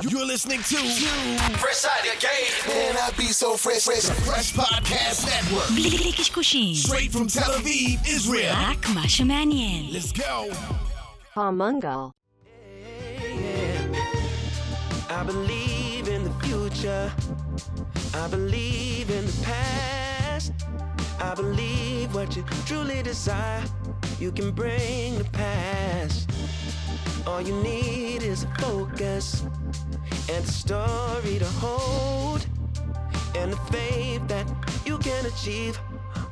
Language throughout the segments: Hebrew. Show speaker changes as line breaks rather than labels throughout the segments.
You're listening to Fresh Out of Game. Man, I be so fresh, fresh. Fresh Podcast Network.
בלי קשקושים,
Straight from Tel Aviv, Israel.
רק מה שמעניין.
Let's go.
Palmungal.
I believe in the future. I believe in the past. I believe what you truly desire, you can bring the past. All you need is a focus and a story to hold, and the faith that you can achieve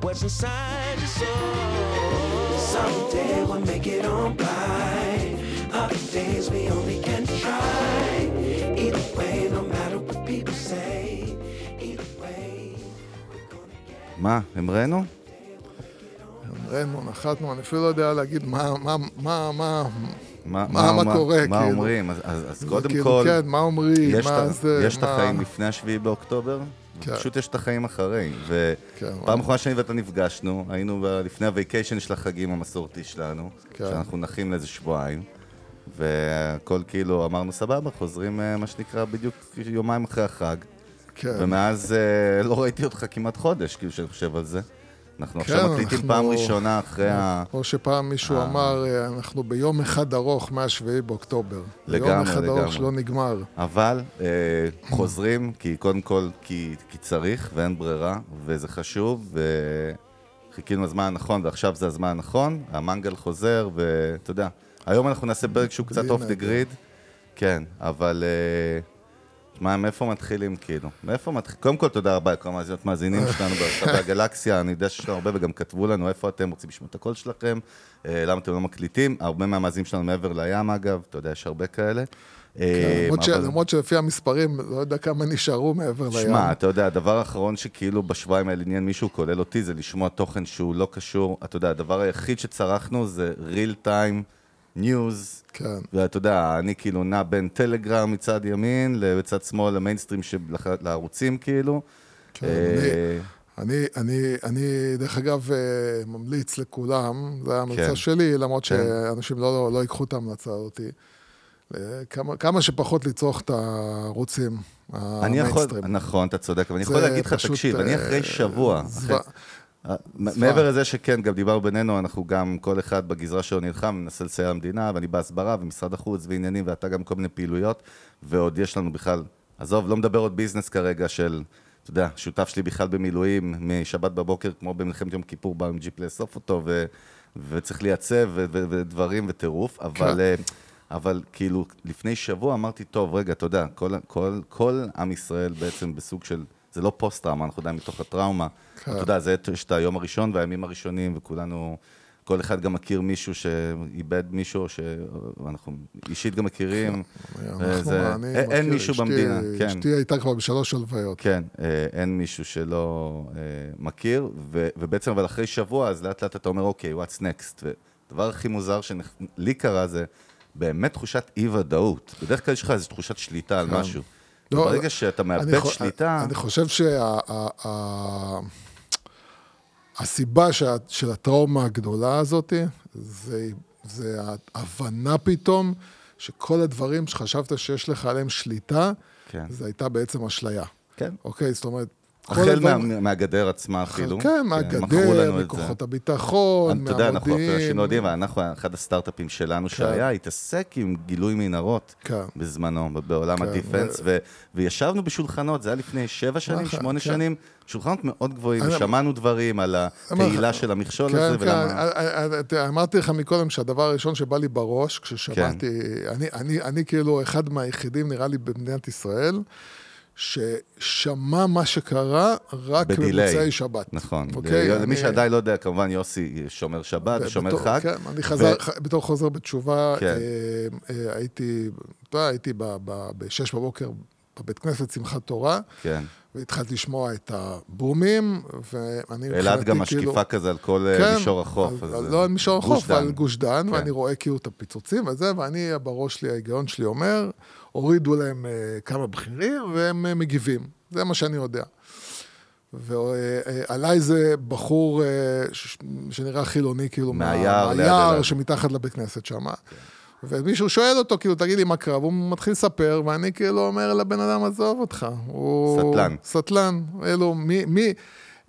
what's inside your soul. Someday we'll make it on by. Other days we only can try. Either way, no matter what people say. Either way, we're gonna get.
מה, המראנו?
ראינו, נחתנו, אני אפילו לא יודע להגיד מה, מה, מה, מה,
מה,
מה- מה קורה,
מה
כאילו?
אומרים? אז, אז, אז קודם
כאילו,
כל,
כן, מה אומרים,
יש,
מה
את,
זה,
יש את
מה-
החיים לפני השביעי באוקטובר,
כן.
פשוט יש את החיים אחרי.
כן,
ופעם
מה-
אחרונה שאני ואתה נפגשנו, היינו לפני הווייקיישן של החגים המסורתי שלנו,
כן.
שאנחנו נחים לאיזה שבועיים, והכל כאילו, אמרנו סבבה, חוזרים אה, מה שנקרא בדיוק יומיים אחרי החג,
כן.
ומאז אה, לא ראיתי אותך כמעט חודש, כאילו, שאני חושב על זה. אנחנו עכשיו
כן,
מקליטים
אנחנו-
פעם ראשונה אחרי ה...
כמו שפעם מישהו
אה.
אמר, אה, אנחנו ביום אחד ארוך מהשביעי באוקטובר.
לגמרי,
יום אחד
לגמרי.
ארוך שלא נגמר.
אבל אה, חוזרים, כי קודם כל, כי, כי צריך ואין ברירה, וזה חשוב, וחיכינו לזמן הנכון, ועכשיו זה הזמן הנכון, המנגל חוזר, ואתה יודע, היום אנחנו נעשה פרק שהוא קצת off
the.
grid, כן, אבל... אה, מה, מאיפה מתחילים כאילו? מאיפה מתחילים? קודם כל, תודה רבה לכל המאזינות מאזינים שלנו ברחבי הגלקסיה, אני יודע שיש לנו הרבה וגם כתבו לנו איפה אתם רוצים לשמוע את הקול שלכם, אה, למה אתם לא מקליטים, הרבה מהמאזינים שלנו מעבר לים אגב, אתה יודע, יש הרבה כאלה. אה,
ש-
אבל-
למרות שלפי המספרים, לא יודע כמה נשארו מעבר לים.
שמע, אתה יודע, הדבר האחרון שכאילו בשבועיים האלה עניין מישהו, כולל אותי, זה לשמוע תוכן שהוא לא קשור. אתה יודע, הדבר היחיד שצרכנו זה real time news.
כן.
ואתה יודע, אני כאילו נע בין טלגרם מצד ימין לצד שמאל למיינסטרים של לערוצים כאילו.
כן,
אה,
אני, אני, אני, דרך אגב, אה, ממליץ לכולם, זו ההמלצה
כן.
שלי, למרות
כן.
שאנשים לא, לא, לא ייקחו את ההמלצה הזאת. אה, כמה, כמה שפחות לצרוך את הערוצים
אני יכול,
המיינסטרים.
נכון, אתה צודק, אבל אני יכול להגיד לך, תקשיב, אני
אה,
אחרי שבוע,
זוועה.
אחרי- מעבר לזה שכן, גם דיברנו בינינו, אנחנו גם, כל אחד בגזרה שלו נלחם, מנסה לסייע למדינה, ואני בהסברה, ומשרד החוץ, ועניינים, ואתה גם כל מיני פעילויות, ועוד יש לנו בכלל, עזוב, לא מדבר עוד ביזנס כרגע של, אתה יודע, שותף שלי בכלל במילואים, משבת בבוקר, כמו במלחמת יום כיפור, בא עם ג'יפ לאסוף אותו, ו, וצריך לייצב, ו, ו, ודברים, וטירוף, אבל... אה, אבל כאילו, לפני שבוע אמרתי, טוב, רגע, אתה יודע, כל, כל, כל עם ישראל בעצם בסוג של, זה לא פוסט-טראומה, אנחנו עדיין מתוך הטראומה.
כן.
אתה יודע, זה, יש את היום הראשון והימים הראשונים, וכולנו, כל אחד גם מכיר מישהו שאיבד מישהו, שאנחנו אישית גם מכירים.
אנחנו,
זה-
אני
אין-
מכיר,
מישהו
אשתי-
במדינה, כן.
אשתי הייתה כבר בשלוש הלוויות.
כן, אה, אין מישהו שלא אה, מכיר, ו, ובעצם, אבל אחרי שבוע, אז לאט לאט אתה אומר, אוקיי, what's next? והדבר הכי מוזר שלי קרה זה באמת תחושת אי-ודאות. בדרך כלל יש לך איזו תחושת שליטה על משהו.
לא,
ברגע שאתה מאבד שליטה,
אני חושב שהסיבה של הטראומה הגדולה הזאת, זה, זה ההבנה פתאום שכל הדברים שחשבת שיש לך עליהם שליטה,
כן.
זה הייתה בעצם אשליה.
כן.
אוקיי? זאת אומרת,
החל מה, מהגדר עצמה אפילו.
כן,
מכרו
מהגדר, מכוחות. הביטחון,
אתה יודע, אנחנו אפילו
מהמודיעין.
אנשים לא יודעים, ואנחנו, אחד הסטארט-אפים שלנו שהיה, התעסק עם גילוי מנהרות
כן.
בזמנו, בעולם
כן,
הדיפנס, ו- וישבנו בשולחנות, זה היה לפני שבע שנים,
נכון,
שמונה
כן.
שנים, שולחנות מאוד גבוהים,
אני-
שמענו דברים על התהילה של המכשול
כן,
הזה,
כן,
ולמה...
תראה, אמרתי לך מקודם שהדבר הראשון שבא לי בראש, כששמעתי,
כן.
אני, אני, אני כאילו אחד מהיחידים, נראה לי, במדינת ישראל, ששמע מה שקרה רק. במוצאי שבת.
נכון.
אוקיי?
למי
אני-
שעדיין לא יודע, כמובן יוסי שומר שבת
בתור-
חג.
כן, אני חזר,
ו-
בתור חוזר בתשובה,
כן.
אה, אה, הייתי, אתה יודע, הייתי ב-6 בבוקר בבית כנסת שמחת תורה,
כן.
והתחלתי לשמוע את הבומים, ואני
אלעד גם
מבחינתי כאילו-
משקיפה כזה על כל אה,
כן,
מישור החוף.
על,
אז,
לא על מישור החוף. על גוש דן,
כן.
ואני רואה כאילו את הפיצוצים וזה, ואני, בראש שלי, ההיגיון שלי אומר, הורידו להם אה, כמה בכירים, והם אה, מגיבים. זה מה שאני יודע. ועליי זה בחור אה, שנראה חילוני, כאילו,
מהיער
מהיער. שמתחת לבית כנסת שם. ומישהו שואל אותו, כאילו, תגיד לי מה קרה, והוא מתחיל לספר, ואני כאילו אומר לבן אדם, עזוב אותך. הוא...
סטלן.
סטלן. אלו, מי, מי,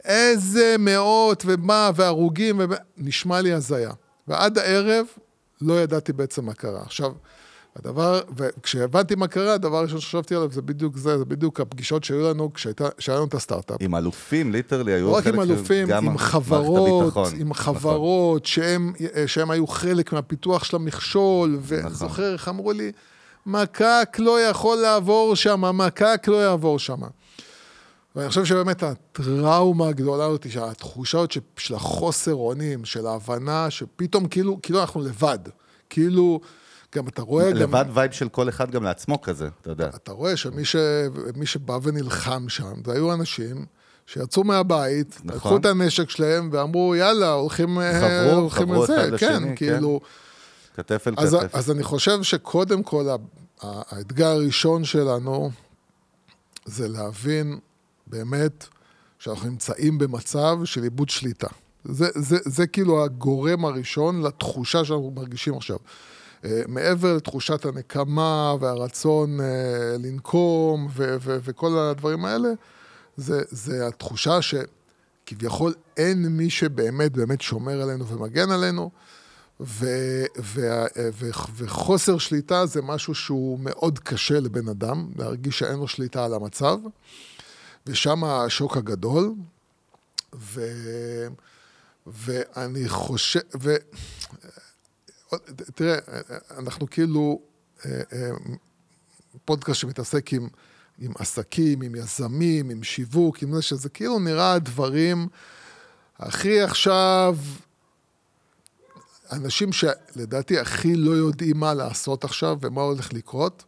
איזה מאות ומה, והרוגים, ו... נשמע לי הזיה. ועד הערב לא ידעתי בעצם מה קרה. עכשיו, הדבר, וכשהבנתי מה קרה, הדבר הראשון שחשבתי עליו זה בדיוק זה, זה בדיוק הפגישות שהיו לנו כשהיה לנו את הסטארט-אפ.
עם אלופים, ליטרלי, היו
לא רק
חלק
עם אלופים, עם חברות,
הביטחון.
עם
נכון.
חברות שהם, שהם היו חלק מהפיתוח של המכשול, ואני
נכון.
זוכר איך אמרו לי, מקק לא יכול לעבור שם, מקק לא יעבור שם. ואני חושב שבאמת הטראומה הגדולה הזאת, שהתחושה הזאת ש- של החוסר אונים, של ההבנה שפתאום כאילו, כאילו אנחנו לבד. כאילו, גם אתה רואה... גם-
לבד וייב של כל אחד גם לעצמו כזה, אתה יודע.
אתה רואה שמי ש... שבא ונלחם שם, זה היו אנשים שיצאו מהבית,
נכון.
לקחו את הנשק שלהם ואמרו, יאללה, הולכים... אה,
חברו,
הולכים
חברו
לזה."
אחד לשני,
כן,
כן.
כאילו...
כתף אל
אז,
כתף.
אז אני חושב שקודם כל, האתגר הראשון שלנו זה להבין באמת שאנחנו נמצאים במצב של איבוד שליטה. זה, זה, זה כאילו הגורם הראשון לתחושה שאנחנו מרגישים עכשיו. אה, מעבר לתחושת הנקמה והרצון אה, לנקום ו- ו- וכל הדברים האלה, זה, זה התחושה שכביכול אין מי שבאמת באמת שומר עלינו ומגן עלינו, ו, ו, ו, וחוסר שליטה זה משהו שהוא מאוד קשה לבן אדם, להרגיש שאין לו שליטה על המצב, ושם השוק הגדול, ו, ואני חושב, ו, תראה, אנחנו כאילו אה, אה, פודקאסט שמתעסק עם, עם עסקים, עם יזמים, עם שיווק, עם זה שזה כאילו נראה הדברים הכי עכשיו, אנשים שלדעתי הכי לא יודעים מה לעשות עכשיו ומה הולך לקרות,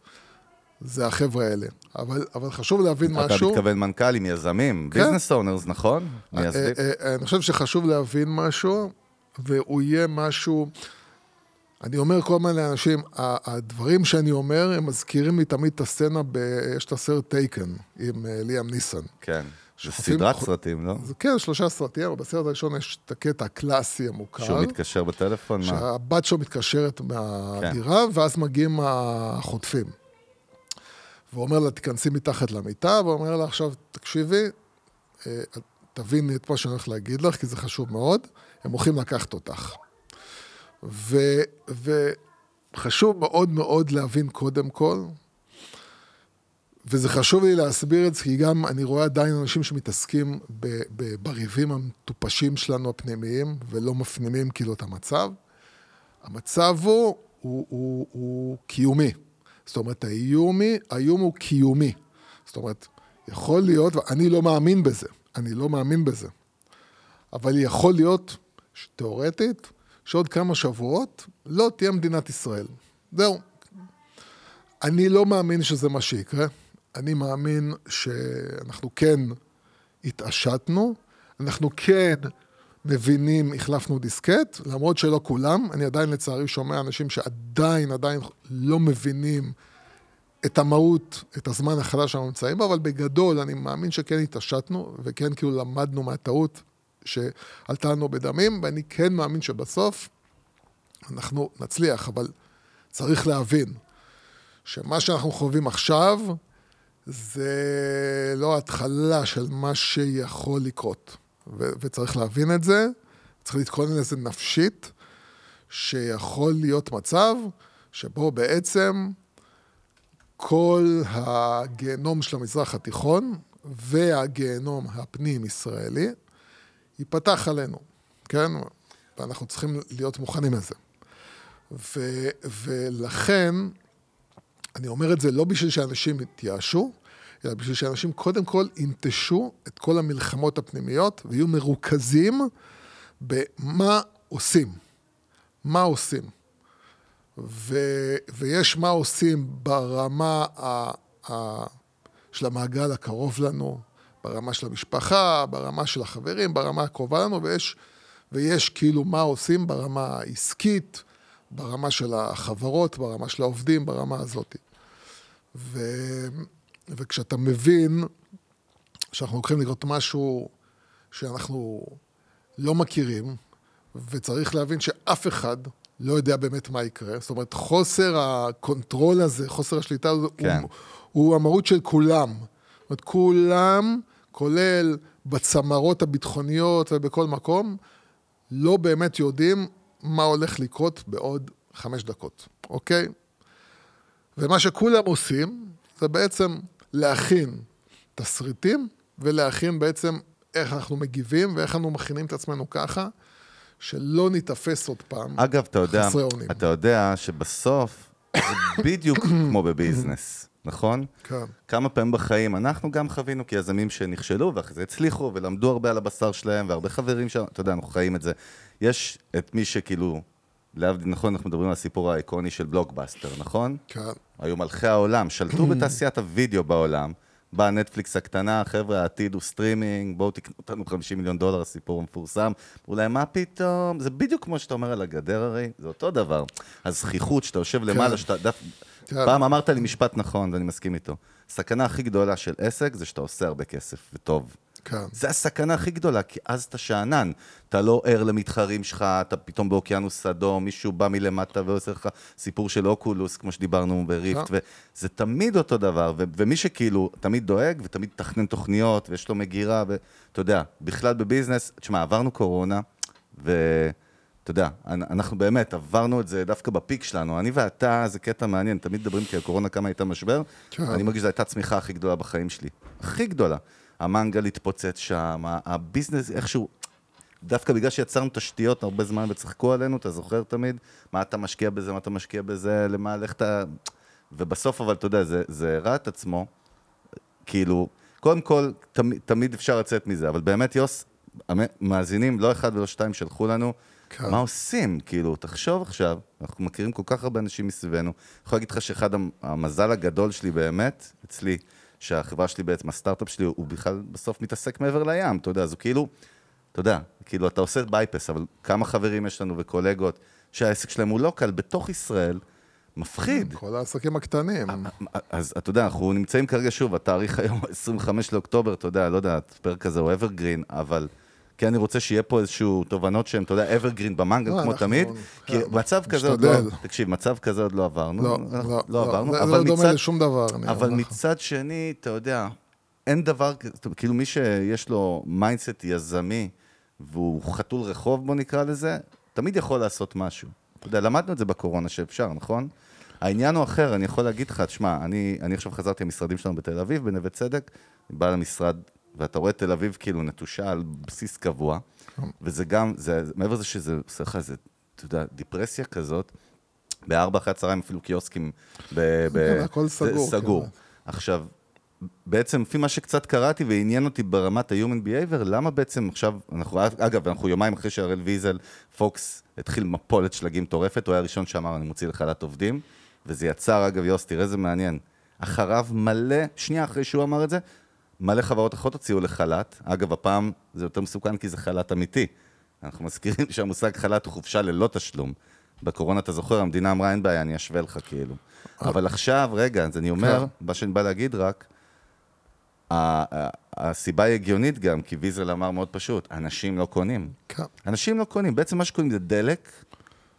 זה החבר'ה האלה. אבל, אבל חשוב להבין
אתה
משהו.
מתכוון מנכ"לים, יזמים,
כן.
ביזנס אונרס, נכון? מייסדים.
אה, אה, אני חושב שחשוב להבין משהו, והוא יהיה משהו... אני אומר כל הזמן לאנשים, הדברים שאני אומר, הם מזכירים לי תמיד את הסצנה, ב... יש את הסרט טייקן עם אה, ליאם ניסן.
כן. זה סדרת סרטים, לא?
זה כן, שלושה סרטים, אבל בסרט הראשון יש את הקטע הקלאסי המוכר.
שהוא מתקשר בטלפון?
שהבת שלו מתקשרת מהדירה, ואז מגיעים החוטפים. והוא אומר לה, תיכנסי מתחת למיטה, והוא אומר לה, עכשיו, תקשיבי, אה, תביני את מה שאני הולך להגיד לך, כי זה חשוב מאוד, הם הולכים לקחת אותך. ו, וחשוב מאוד מאוד להבין קודם כל, וזה חשוב לי להסביר את זה, כי גם אני רואה עדיין אנשים שמתעסקים ב, ב, בריבים המטופשים שלנו הפנימיים, ולא מפנימים כאילו את המצב. המצב הוא, הוא, הוא, הוא קיומי. זאת אומרת, האיום, היא- האיום הוא קיומי. זאת אומרת, יכול להיות, ואני לא מאמין בזה, אני לא מאמין בזה, אבל יכול להיות, תיאורטית, שעוד כמה שבועות לא תהיה מדינת ישראל. זהו. אני לא מאמין שזה מה שיקרה. אני מאמין שאנחנו כן התעשתנו, אנחנו כן מבינים, החלפנו דיסקט, למרות שלא כולם. אני עדיין לצערי שומע אנשים שעדיין, עדיין לא מבינים את המהות, את הזמן החדש שאנחנו נמצאים בו, אבל בגדול אני מאמין שכן התעשתנו, וכן כאילו למדנו מהטעות שעלתה לנו בדמים, ואני כן מאמין שבסוף אנחנו נצליח, אבל צריך להבין שמה שאנחנו חווים עכשיו זה לא התחלה של מה שיכול לקרות. ו- וצריך להבין את זה, צריך להתכונן לזה נפשית, שיכול להיות מצב שבו בעצם כל הגיהנום של המזרח התיכון והגיהנום הפנים-ישראלי ייפתח עלינו, כן? ואנחנו צריכים להיות מוכנים לזה. ו- ולכן, אני אומר את זה לא בשביל שאנשים יתייאשו, אלא בשביל שאנשים קודם כל ינטשו את כל המלחמות הפנימיות ויהיו מרוכזים במה עושים. מה עושים. ו, ויש מה עושים ברמה ה, ה, של המעגל הקרוב לנו, ברמה של המשפחה, ברמה של החברים, ברמה הקרובה לנו, ויש, ויש כאילו מה עושים ברמה העסקית, ברמה של החברות, ברמה של העובדים, ברמה הזאת. ו, וכשאתה מבין שאנחנו הולכים לראות משהו שאנחנו לא מכירים, וצריך להבין שאף אחד לא יודע באמת מה יקרה. זאת אומרת, חוסר ה control הזה, חוסר השליטה הזו,
כן.
הוא, הוא המהות של כולם. זאת אומרת, כולם, כולל בצמרות הביטחוניות ובכל מקום, לא באמת יודעים מה הולך לקרות בעוד חמש דקות, אוקיי? ומה שכולם עושים, זה בעצם להכין תסריטים ולהכין בעצם איך אנחנו מגיבים ואיך אנחנו מכינים את עצמנו ככה, שלא ניתפס עוד פעם
אגב, אתה יודע,
חסרי אונים.
אתה יודע שבסוף זה בדיוק כמו ב business, נכון?
כן.
כמה פעמים בחיים אנחנו גם חווינו כיזמים שנכשלו ואחרי זה הצליחו ולמדו הרבה על הבשר שלהם והרבה חברים שם, אתה יודע, אנחנו חיים את זה. יש את מי שכאילו, להבדיל, נכון, אנחנו מדברים על הסיפור האיקוני של בלוקבאסטר, נכון?
כן.
היו מלכי העולם, שלטו בתעשיית הוידאו בעולם. באה נטפליקס הקטנה, חבר'ה, העתיד הוא סטרימינג, בואו תקנו אותנו 50 מיליון דולר, הסיפור המפורסם. להם, מה פתאום? זה בדיוק כמו שאתה אומר על הגדר הרי, זה אותו דבר. הזכיחות, שאתה יושב למעלה, שאתה... פעם אמרת לי משפט נכון, ואני מסכים איתו. הסכנה הכי גדולה של עסק זה שאתה עושה הרבה כסף, וטוב.
כן.
זה הסכנה הכי גדולה, כי אז אתה שאנן. אתה לא ער למתחרים שלך, אתה פתאום באוקיינוס אדום, מישהו בא מלמטה ועושה לך סיפור של אוקולוס, כמו שדיברנו בריפט,
כן.
וזה תמיד אותו דבר, ו- ומי שכאילו תמיד דואג ותמיד מתכנן תוכניות, ויש לו מגירה, ואתה יודע, בכלל בביזנס, תשמע, עברנו קורונה, ואתה יודע, אנ- אנחנו באמת עברנו את זה דווקא בפיק שלנו. אני ואתה, זה קטע מעניין, תמיד מדברים כי הקורונה כמה הייתה משבר,
כן.
אני מרגיש שזו הייתה הצמיחה הכי גדולה בחיים שלי. הכי גדולה. המנגל התפוצץ שם, הביזנס איכשהו... דווקא בגלל שיצרנו תשתיות הרבה זמן וצחקו עלינו, אתה זוכר תמיד? מה אתה משקיע בזה, מה אתה משקיע בזה, למה, לך אתה... ובסוף, אבל אתה יודע, זה, זה הראה את עצמו, כאילו, קודם כל, תמיד, תמיד אפשר לצאת מזה, אבל באמת, יוס, המ- מאזינים, לא אחד ולא שתיים, שלחו לנו,
כן.
מה עושים? כאילו, תחשוב עכשיו, אנחנו מכירים כל כך הרבה אנשים מסביבנו. אני יכול להגיד לך שאחד המ- המזל הגדול שלי באמת, אצלי, שהחברה שלי בעצם, הסטארט-אפ שלי, הוא בכלל בסוף מתעסק מעבר לים, אתה יודע, אז הוא כאילו, אתה יודע, כאילו, אתה עושה בייפס, אבל כמה חברים יש לנו וקולגות שהעסק שלהם הוא לא קל, בתוך ישראל, מפחיד.
כל העסקים הקטנים.
אז אתה יודע, אנחנו נמצאים כרגע שוב, התאריך היום 25 לאוקטובר, אתה יודע, לא יודע, הפרק הזה הוא אברגרין, אבל כן אני רוצה שיהיה פה איזשהו תובנות שהן, אתה יודע, evergreen במנגל,
לא,
כמו תמיד, כי
כן,
מצב כזה עוד לא. תקשיב, מצב כזה עוד לא עברנו,
לא,
אנחנו
לא,
לא עברנו,
זה- לא דומה לשום דבר.
אבל. מצד שני, אתה יודע, אין דבר כזה, כאילו מי שיש לו mindset יזמי, והוא חתול רחוב, בוא נקרא לזה, תמיד יכול לעשות משהו. אתה יודע, למדנו את זה בקורונה שאפשר, נכון? העניין הוא אחר, אני יכול להגיד לך, תשמע, אני, אני עכשיו חזרתי למשרדים שלנו בתל אביב, בנווה צדק, בא למשרד, ואתה רואה תל אביב כאילו נטושה על בסיס קבוע, וזה גם, זה, מעבר לזה שזה עושה לך איזה, אתה יודע, דיפרסיה כזאת, בארבע אחרי הצהריים אפילו קיוסקים ב... ב
כן, הכל
זה
סגור,
סגור.
כן.
עכשיו, בעצם לפי מה שקצת קראתי ועניין אותי ברמת ה-Human Behavior, למה בעצם עכשיו, אנחנו, אגב, אנחנו יומיים אחרי שהראל ויזל, פוקס, התחיל מפולת שלגים מטורפת, הוא היה הראשון שאמר, אני מוציא לחל"ת עובדים, וזה יצר, אגב, יוס, תראה איזה מעניין. אחריו מלא, שנייה אחרי שהוא אמר את זה, מלא חברות אחרות הוציאו לחל"ת. אגב, הפעם זה יותר מסוכן כי זה חל"ת אמיתי. אנחנו מזכירים שהמושג חל"ת הוא חופשה ללא תשלום. בקורונה, אתה זוכר, המדינה אמרה, אין בעיה, אני אשווה לך כאילו. אבל עכשיו, רגע, אז אני אומר,
כן.
מה שאני בא להגיד רק, הסיבה היא הגיונית גם, כי ויזל אמר מאוד פשוט, אנשים לא קונים.
כן.
אנשים לא קונים, בעצם מה שקונים זה דלק,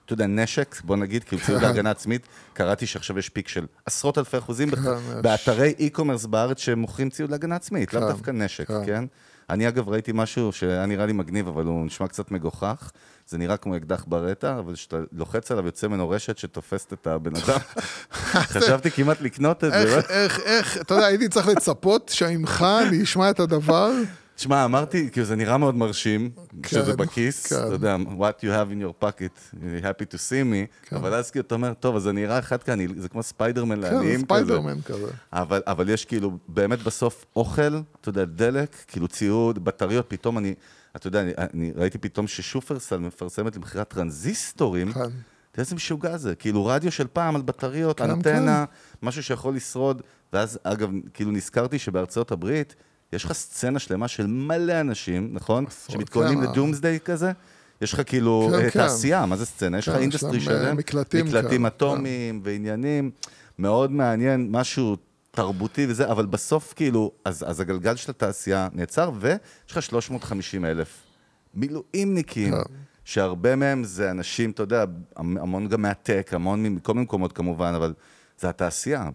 אתה יודע, נשק, בוא נגיד, כאילו ציוד
כן.
להגנה עצמית, קראתי שעכשיו יש פיק של עשרות אלפי אחוזים
יש.
באתרי e-commerce בארץ שמוכרים ציוד להגנה עצמית, לאו
כן,
דווקא נשק,
כן.
כן? אני אגב ראיתי משהו שהיה נראה לי מגניב, אבל הוא נשמע קצת מגוחך. זה נראה כמו אקדח ברטה, אבל כשאתה לוחץ עליו יוצא ממנו רשת שתופסת את הבן אדם. חשבתי כמעט לקנות את זה. לא?
איך, איך, איך, אתה יודע, הייתי צריך לצפות שעמך אני אשמע את הדבר.
תשמע, אמרתי, כאילו זה נראה מאוד מרשים, כשזה
כן,
בכיס,
כן.
אתה יודע, what you have in your pocket, you're happy to see me,
כן.
אבל אז כאילו אתה אומר, טוב, אז זה נראה אחד כאן, זה כמו ספיידרמן
כן,
לעניים כזה.
ספיידרמן כזה.
אבל, אבל יש כאילו, באמת בסוף אוכל, אתה יודע, דלק, כאילו ציוד, בטריות, פתאום אני, אתה יודע, אני, ראיתי פתאום ששופרסל מפרסמת למכירת טרנזיסטורים.
כן.
תראה איזה משוגע זה, כאילו רדיו של פעם על בטריות,
כן,
אנטנה, משהו שיכול לשרוד. ואז, אגב, כאילו נזכרתי שבארצות הברית, יש לך סצנה שלמה של מלא אנשים, נכון?
עשרות,
שמתכוננים
כן.
ל doomsday כזה. יש לך כאילו
כן,
אה,
כן.
תעשייה, מה זה סצנה? יש לך
כן,
industry
להם, אה,
שלם,
מקלטים,
מקלטים
כן,
אטומיים ועניינים, מאוד מעניין, משהו תרבותי וזה, אבל בסוף כאילו, אז, אז הגלגל של התעשייה נעצר, ויש לך 350 אלף מילואימניקים,
כן.
שהרבה מהם זה אנשים, אתה יודע, המון גם מה tech, המון מכל מיני מקומות כמובן, אבל זה התעשייה.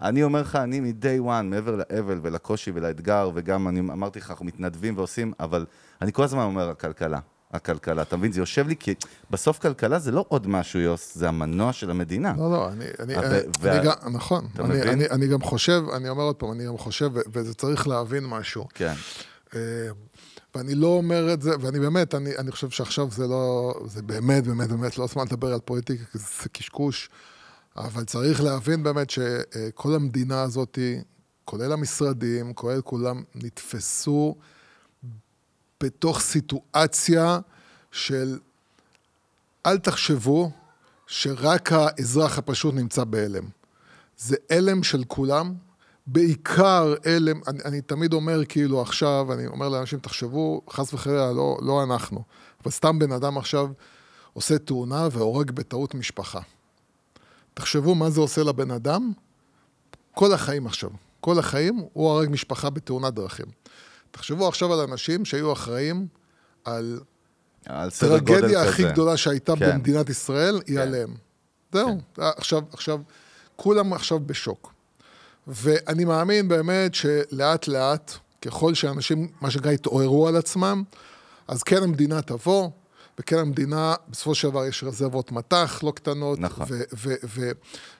ואני אומר לך, אני מ-day one, מעבר לאבל ולקושי ולאתגר, וגם אני אמרתי לך, אנחנו מתנדבים ועושים, אבל אני כל הזמן אומר, הכלכלה. הכלכלה, אתה מבין? זה יושב לי, כי בסוף כלכלה זה לא עוד משהו, יוס, זה המנוע של המדינה.
לא, לא, אני, אני, אני, וה... אני גם, נכון. אתה אני, מבין? אני, אני גם חושב, אני אומר עוד פעם, אני גם חושב, וזה צריך להבין משהו.
כן.
אה, ואני לא אומר את זה, ואני באמת, אני, אני חושב שעכשיו זה לא, זה באמת, באמת, באמת לא זמן לדבר על פוליטיקה, כי זה קשקוש, אבל צריך להבין באמת שכל המדינה הזאת, כולל המשרדים, כולל כולם, נתפסו בתוך סיטואציה של אל תחשבו שרק האזרח הפשוט נמצא בהלם. זה הלם של כולם, בעיקר אלה, אני, אני תמיד אומר כאילו עכשיו, אני אומר לאנשים, תחשבו, חס וחלילה, לא, לא אנחנו, אבל סתם בן אדם עכשיו עושה תאונה והורג בטעות משפחה. תחשבו מה זה עושה לבן אדם, כל החיים עכשיו. כל החיים הוא הרג משפחה בתאונת דרכים. תחשבו עכשיו על אנשים שהיו אחראים על,
על
טרגדיה הכי כזה. גדולה שהייתה כן. במדינת ישראל, היא כן. עליהם. זהו, כן. עכשיו, עכשיו, כולם עכשיו בשוק. ואני מאמין באמת שלאט לאט, ככל שאנשים, מה שנקרא, יתעוררו על עצמם, אז כן המדינה תבוא, וכן המדינה, בסופו של דבר יש רזרבות מטח לא קטנות,
נכון. ו- ו- ו-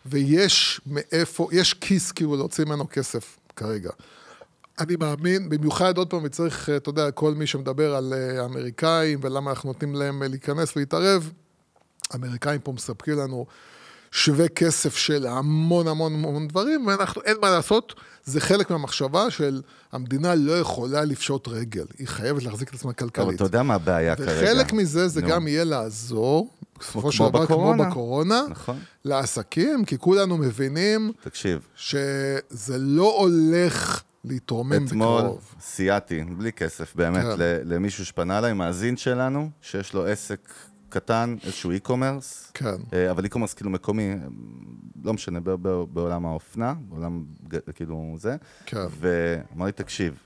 ויש מאיפה, יש כיס כאילו להוציא ממנו כסף כרגע. אני מאמין, במיוחד עוד פעם, וצריך, אתה יודע, כל מי שמדבר על אה, אמריקאים ולמה אנחנו נותנים להם אה, להיכנס ולהתערב, אמריקאים פה מספקים לנו שווה כסף של המון המון המון דברים, ואנחנו, אין מה לעשות, זה חלק מהמחשבה של המדינה לא יכולה לפשוט רגל, היא חייבת להחזיק את עצמה כלכלית.
אבל אתה יודע מה הבעיה כרגע.
וחלק מזה זה נו. גם יהיה לעזור, בסופו של דבר כמו בקורונה,
נכון.
לעסקים, כי כולנו מבינים,
תקשיב,
שזה לא הולך להתרומם
בקרוב. אתמול סייעתי, בלי כסף, באמת, כן. למישהו שפנה אליי, מאזין שלנו, שיש לו עסק קטן, איזשהו e-commerce,
כן.
אה, אבל e-commerce כאילו מקומי, לא משנה, בעולם האופנה, בעולם כאילו זה,
כן.
ואמר לי, תקשיב,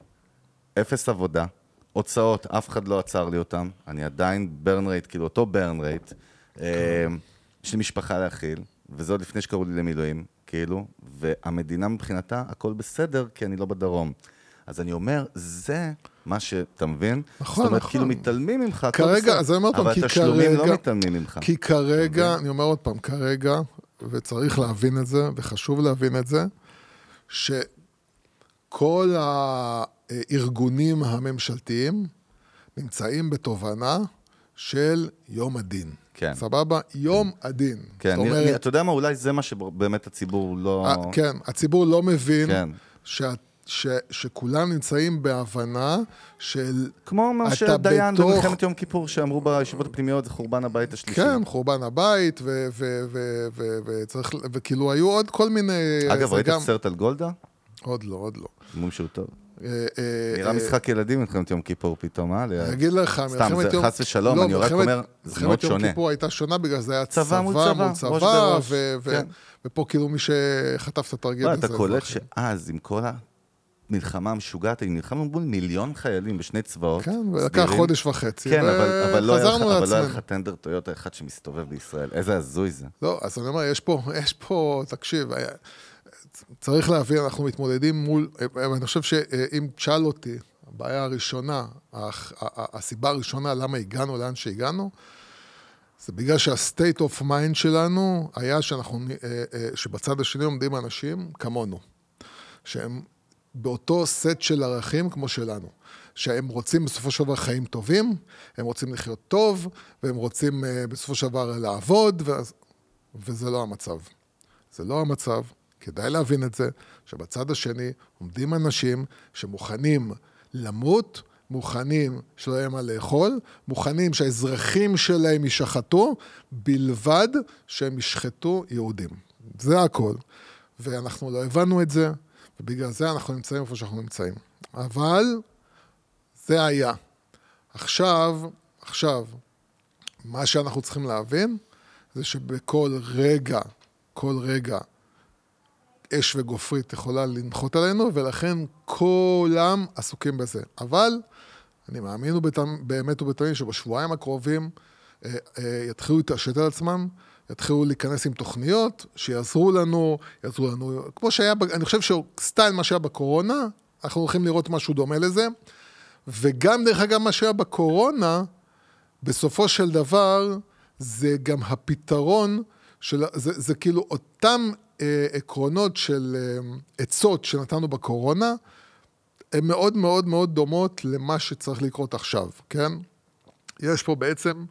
אפס עבודה, הוצאות, אף אחד לא עצר לי אותם, אני עדיין ברן רייט, כאילו אותו ברן רייט, כן. יש לי משפחה להכיל, וזה עוד לפני שקראו לי למילואים, כאילו, והמדינה מבחינתה, הכל בסדר, כי אני לא בדרום. אז אני אומר, זה מה שאתה מבין?
נכון,
זאת אומרת,
נכון.
כאילו מתעלמים ממך,
כרגע, אז אני אומר עוד פעם, כי כרגע... אבל
התשלומים לא מתעלמים ממך.
כי כרגע, אני אומר עוד פעם, כרגע, וצריך להבין את זה, וחשוב להבין את זה, שכל הארגונים הממשלתיים נמצאים בתובנה של יום הדין.
כן.
סבבה? יום הדין.
כן, זאת אומרת... אתה יודע מה, אולי זה מה שבאמת הציבור לא...
아, כן, הציבור לא מבין כן. שאת... ש, שכולם נמצאים בהבנה של...
כמו מה שדיין בתוך... במלחמת יום כיפור, שאמרו בישיבות הפנימיות, זה חורבן הבית השלישי.
כן, חורבן הבית, וצריך... וכאילו היו עוד כל מיני...
אגב, ראית גם... סרט על גולדה?
עוד לא, עוד לא.
אומרים שהוא טוב. אה, אה, נראה משחק ילדים מלחמת יום כיפור פתאום, אה?
אני אגיד לך,
סתם, זה חס ושלום, אני רק אומר, זה מאוד שונה.
מלחמת יום כיפור הייתה שונה בגלל זה היה
צבא מול צבא,
כן. ופה כאילו מי שחטף את התרגיל
הזה. אתה קולט שאז, עם כל המלחמה המשוגעת, נלחמנו מול מיליון חיילים בשני צבאות.
כן, ולקח חודש וחצי,
כן, אבל לא היה לך טנדר טויוטה אחד שמסתובב בישראל. איזה הזוי זה.
לא, אז אני אומר, יש פה, תקשיב, צריך להבין, אנחנו מתמודדים מול, אני חושב שאם תשאל אותי, הבעיה הראשונה, הסיבה הראשונה למה הגענו לאן שהגענו, זה בגלל שה-state of mind שלנו היה שאנחנו, אה, אה, שבצד השני עומדים אנשים כמונו, שהם באותו סט של ערכים כמו שלנו, שהם רוצים בסופו של דבר חיים טובים, הם רוצים לחיות טוב, והם רוצים אה, בסופו של דבר לעבוד, וזה לא המצב. זה לא המצב. כדאי להבין את זה, שבצד השני עומדים אנשים שמוכנים למות, מוכנים שלא יהיה מה לאכול, מוכנים שהאזרחים שלהם יישחטו, בלבד שהם ישחטו יהודים. זה הכל. ואנחנו לא הבנו את זה, ובגלל זה אנחנו נמצאים איפה שאנחנו נמצאים. אבל זה היה. עכשיו, עכשיו, מה שאנחנו צריכים להבין, זה שבכל רגע, כל רגע, אש וגופרית יכולה לנחות עלינו, ולכן כולם עסוקים בזה. אבל אני מאמין ובתמ- באמת ובתמים שבשבועיים הקרובים אה, אה, יתחילו להתעשת על עצמם, יתחילו להיכנס עם תוכניות שיעזרו לנו, יעזרו לנו, כמו שהיה, אני חושב שסטייל מה שהיה בקורונה, אנחנו הולכים לראות משהו דומה לזה, וגם דרך אגב מה שהיה בקורונה, בסופו של דבר, זה גם הפתרון של, זה, זה כאילו אותם אה, עקרונות של אה, עצות שנתנו בקורונה, הן מאוד מאוד מאוד דומות למה שצריך לקרות עכשיו, כן? יש פה בעצם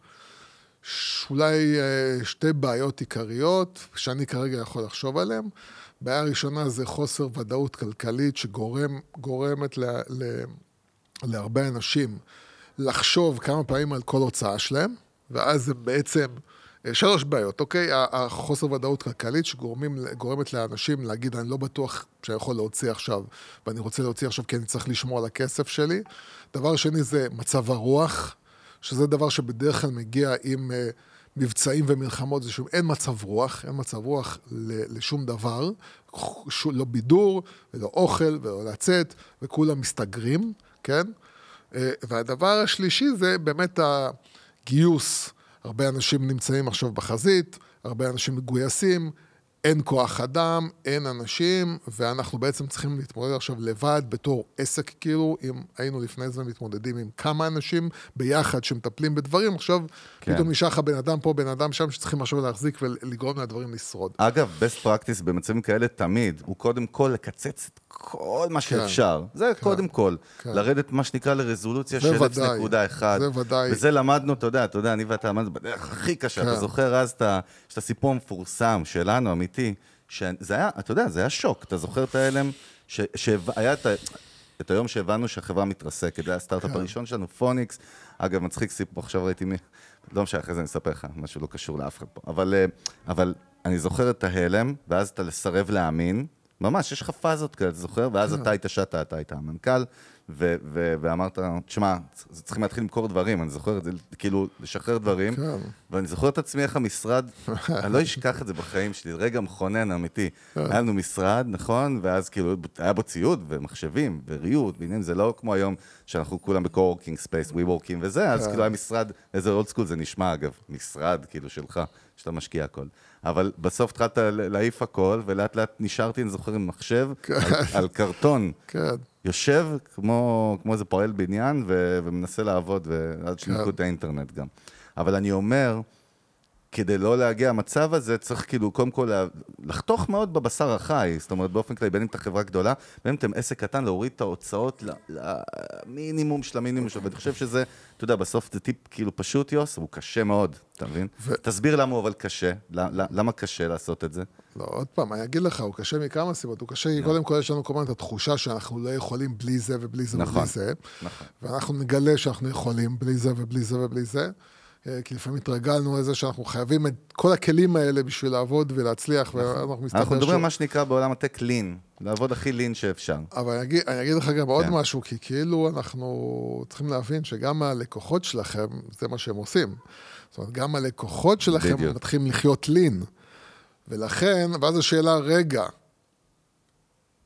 אולי אה, שתי בעיות עיקריות שאני כרגע יכול לחשוב עליהן. בעיה ראשונה זה חוסר ודאות כלכלית שגורמת ל, להרבה אנשים לחשוב כמה פעמים על כל הוצאה שלהם, ואז זה בעצם אה, שלוש בעיות, אוקיי? החוסר ודאות כלכלית שגורמת לאנשים להגיד, אני לא בטוח שאני יכול להוציא עכשיו, ואני רוצה להוציא עכשיו כי אני צריך לשמור על הכסף שלי. דבר שני זה מצב הרוח, שזה דבר שבדרך כלל מגיע עם אה, מבצעים ומלחמות, זה שאין מצב רוח, אין מצב רוח ל- לשום דבר, ש- לא בידור, ולא אוכל, ולא לצאת, וכולם מסתגרים, כן? אה, והדבר השלישי זה באמת הגיוס. הרבה אנשים נמצאים עכשיו בחזית, הרבה אנשים מגויסים, אין כוח אדם, אין אנשים, ואנחנו בעצם צריכים להתמודד עכשיו לבד בתור עסק, כאילו, אם היינו לפני זה מתמודדים עם כמה אנשים ביחד שמטפלים בדברים, עכשיו
כן.
פתאום נשאר לך בן אדם פה, בן אדם שם, שצריכים עכשיו להחזיק ולגרום לדברים לשרוד.
אגב, best practice במצבים כאלה תמיד, הוא קודם כל לקצץ את כל מה שאפשר. זה
כן.
קודם כל.
כן.
לרדת, מה שנקרא, לרזולוציה של
ודאי.
0.1.
זה ודאי.
וזה למדנו, אתה יודע, אתה יודע, אני ואתה למדנו בדרך הכי קשה.
כן.
אתה זוכר אז את הסיפור המפורסם שלנו, אמיתי, שזה היה, אתה יודע, זה היה שוק. אתה זוכר את ההלם? שהיה את ה... את היום שהבנו שהחברה מתרסקת, זה היה הסטארט-אפ
כן.
הראשון שלנו, פוניקס. אגב, מצחיק סיפור, עכשיו ראיתי מי... לא משנה, אחרי זה אני אספר לך, משהו לא קשור לאף אחד פה. אבל, אה, אבל אני זוכר את ההלם, ואז אתה לסרב להאמין. ממש, יש לך פאזות כאלה, אתה זוכר? ואז אתה התעשת, אתה היית המנכ"ל, ו- ו- ואמרת, תשמע, צריכים להתחיל למכור דברים, אני זוכר את זה, כאילו, לשחרר דברים.
כן.
ואני זוכר את עצמי איך המשרד, אני לא אשכח את זה בחיים שלי, רגע מכונן אמיתי. היה לנו משרד, נכון? ואז כאילו, היה בו ציוד ומחשבים וריהוט, ועניינים, זה לא כמו היום שאנחנו כולם ב co-working space, WeWorking וזה, אז כאילו היה משרד, איזה old school זה נשמע אגב, משרד כאילו שלך, שאתה משקיע הכל. אבל בסוף התחלת להעיף הכל, ולאט לאט נשארתי, אני זוכר, עם מחשב, על, על קרטון.
כן,
יושב כמו, כמו איזה פועל בניין ו, ומנסה לעבוד, ועד שניתקו
כן.
את האינטרנט גם. אבל אני אומר, כדי לא להגיע למצב הזה, צריך כאילו קודם כל לה- לחתוך מאוד בבשר החי, זאת אומרת באופן כללי, בין אם אתה חברה גדולה, בין אם אתם עסק קטן, להוריד את ההוצאות למינימום של המינימום שלו, ואני חושב שזה, אתה יודע, בסוף זה טיפ כאילו פשוט, יוס, הוא קשה מאוד, אתה מבין?
ו-
תסביר למה הוא אבל קשה, למה קשה לעשות את זה?
לא, עוד פעם, אני אגיד לך, הוא קשה מכמה סיבות. הוא קשה, כי קודם כל יש לנו כל הזמן את התחושה שאנחנו לא יכולים בלי זה ובלי זה
נכון,
ובלי זה.
נכון.
ואנחנו נגלה שאנחנו יכולים בלי זה ובלי זה ובלי זה. אה, כי לפעמים התרגלנו לזה שאנחנו חייבים את כל הכלים האלה בשביל לעבוד ולהצליח, ואנחנו מסתבר
אנחנו מדברים
ש-
על מה שנקרא בעולם הטק לין, לעבוד הכי לין שאפשר.
אבל אני אגיד, אני אגיד לך גם עוד
כן.
משהו, כי כאילו אנחנו צריכים להבין שגם הלקוחות שלכם, זה מה שהם עושים. זאת אומרת, גם הלקוחות שלכם. מתחילים לחיות לין. ולכן, ואז השאלה, רגע,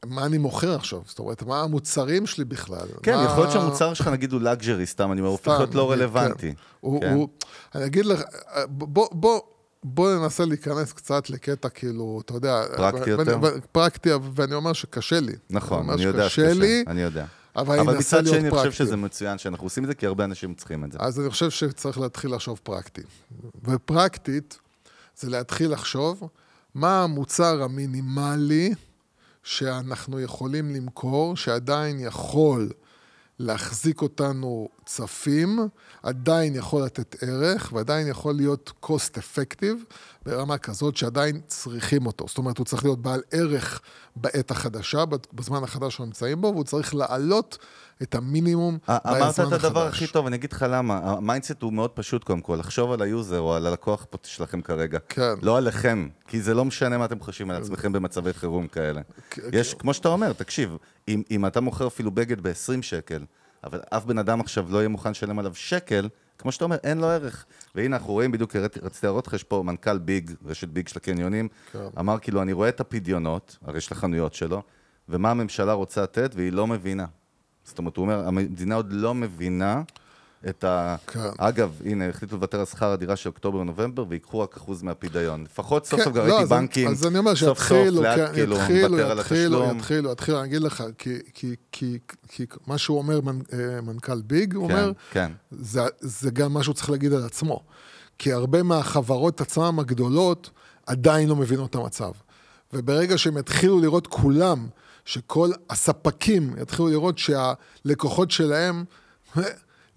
מה אני מוכר עכשיו? זאת אומרת, מה המוצרים שלי בכלל?
כן,
מה...
יכול להיות שהמוצר שלך נגיד הוא לגז'רי, סתם, אני אומר, הוא הופך להיות לא
כן.
רלוונטי.
הוא,
כן.
הוא, אני אגיד לך, בוא, בוא, בוא ננסה להיכנס קצת לקטע כאילו, אתה יודע...
פרקטי יותר?
פרקטי, ואני אומר שקשה לי.
נכון,
אומר
אני יודע
שקשה לי,
אני יודע.
אבל אני
אבל מצד שני, אני חושב. שזה מצוין שאנחנו עושים את זה, כי הרבה אנשים צריכים את זה.
אז אני חושב שצריך להתחיל לחשוב פרקטי. ופרקטית זה להתחיל לחשוב מה המוצר המינימלי שאנחנו יכולים למכור, שעדיין יכול להחזיק אותנו צפים, עדיין יכול לתת ערך ועדיין יכול להיות cost effective ברמה כזאת שעדיין צריכים אותו. זאת אומרת, הוא צריך להיות בעל ערך בעת החדשה, בזמן החדש שאנחנו נמצאים בו, והוא צריך לעלות את המינימום
א- אמרת
בזמן
את הדבר
החדש.
הכי טוב, אני אגיד לך למה. ה mindset הוא מאוד פשוט קודם כל, לחשוב על ה user או על הלקוח שלכם כרגע.
כן.
לא עליכם, כי זה לא משנה מה אתם חושבים על עצמכם במצבי חירום כאלה. יש, כמו שאתה אומר, תקשיב, אם, אם אתה מוכר אפילו בגד ב-20 שקל, אבל אף בן אדם עכשיו לא יהיה מוכן לשלם עליו שקל, כמו שאתה אומר, אין לו ערך. והנה, אנחנו רואים בדיוק, רציתי להראות לך, יש פה מנכ"ל ביג, רשת ביג של הקניונים,
כן.
אמר כאילו, אני רואה את הפדיונות, הרי יש לחנויות שלו, ומה הממשלה רוצה לתת, והיא לא מבינה. זאת אומרת, הוא אומר, המדינה עוד לא מבינה את ה...
כן.
אגב, הנה, החליטו לוותר על שכר הדירה של אוקטובר-נובמבר, ויקחו רק אחוז מהפדיון. לפחות סוף
כן,
סוף גם
לא,
ראיתי
אז
בנקים,
אז אני אומר
סוף סוף
שיתחילו,
לאט
כן,
כאילו
יתחילו,
על
יתחילו,
התשלום.
יתחילו, יתחילו, אני אגיד לך, כי- כי- כי- כי מה שהוא אומר, מנ- אה, מנכ"ל ביג, הוא
כן,
אומר,
כן.
זה, זה גם מה שהוא צריך להגיד על עצמו. כי הרבה מהחברות עצמן הגדולות עדיין לא מבינות את המצב. וברגע שהם יתחילו לראות כולם, שכל הספקים יתחילו לראות שהלקוחות שלהם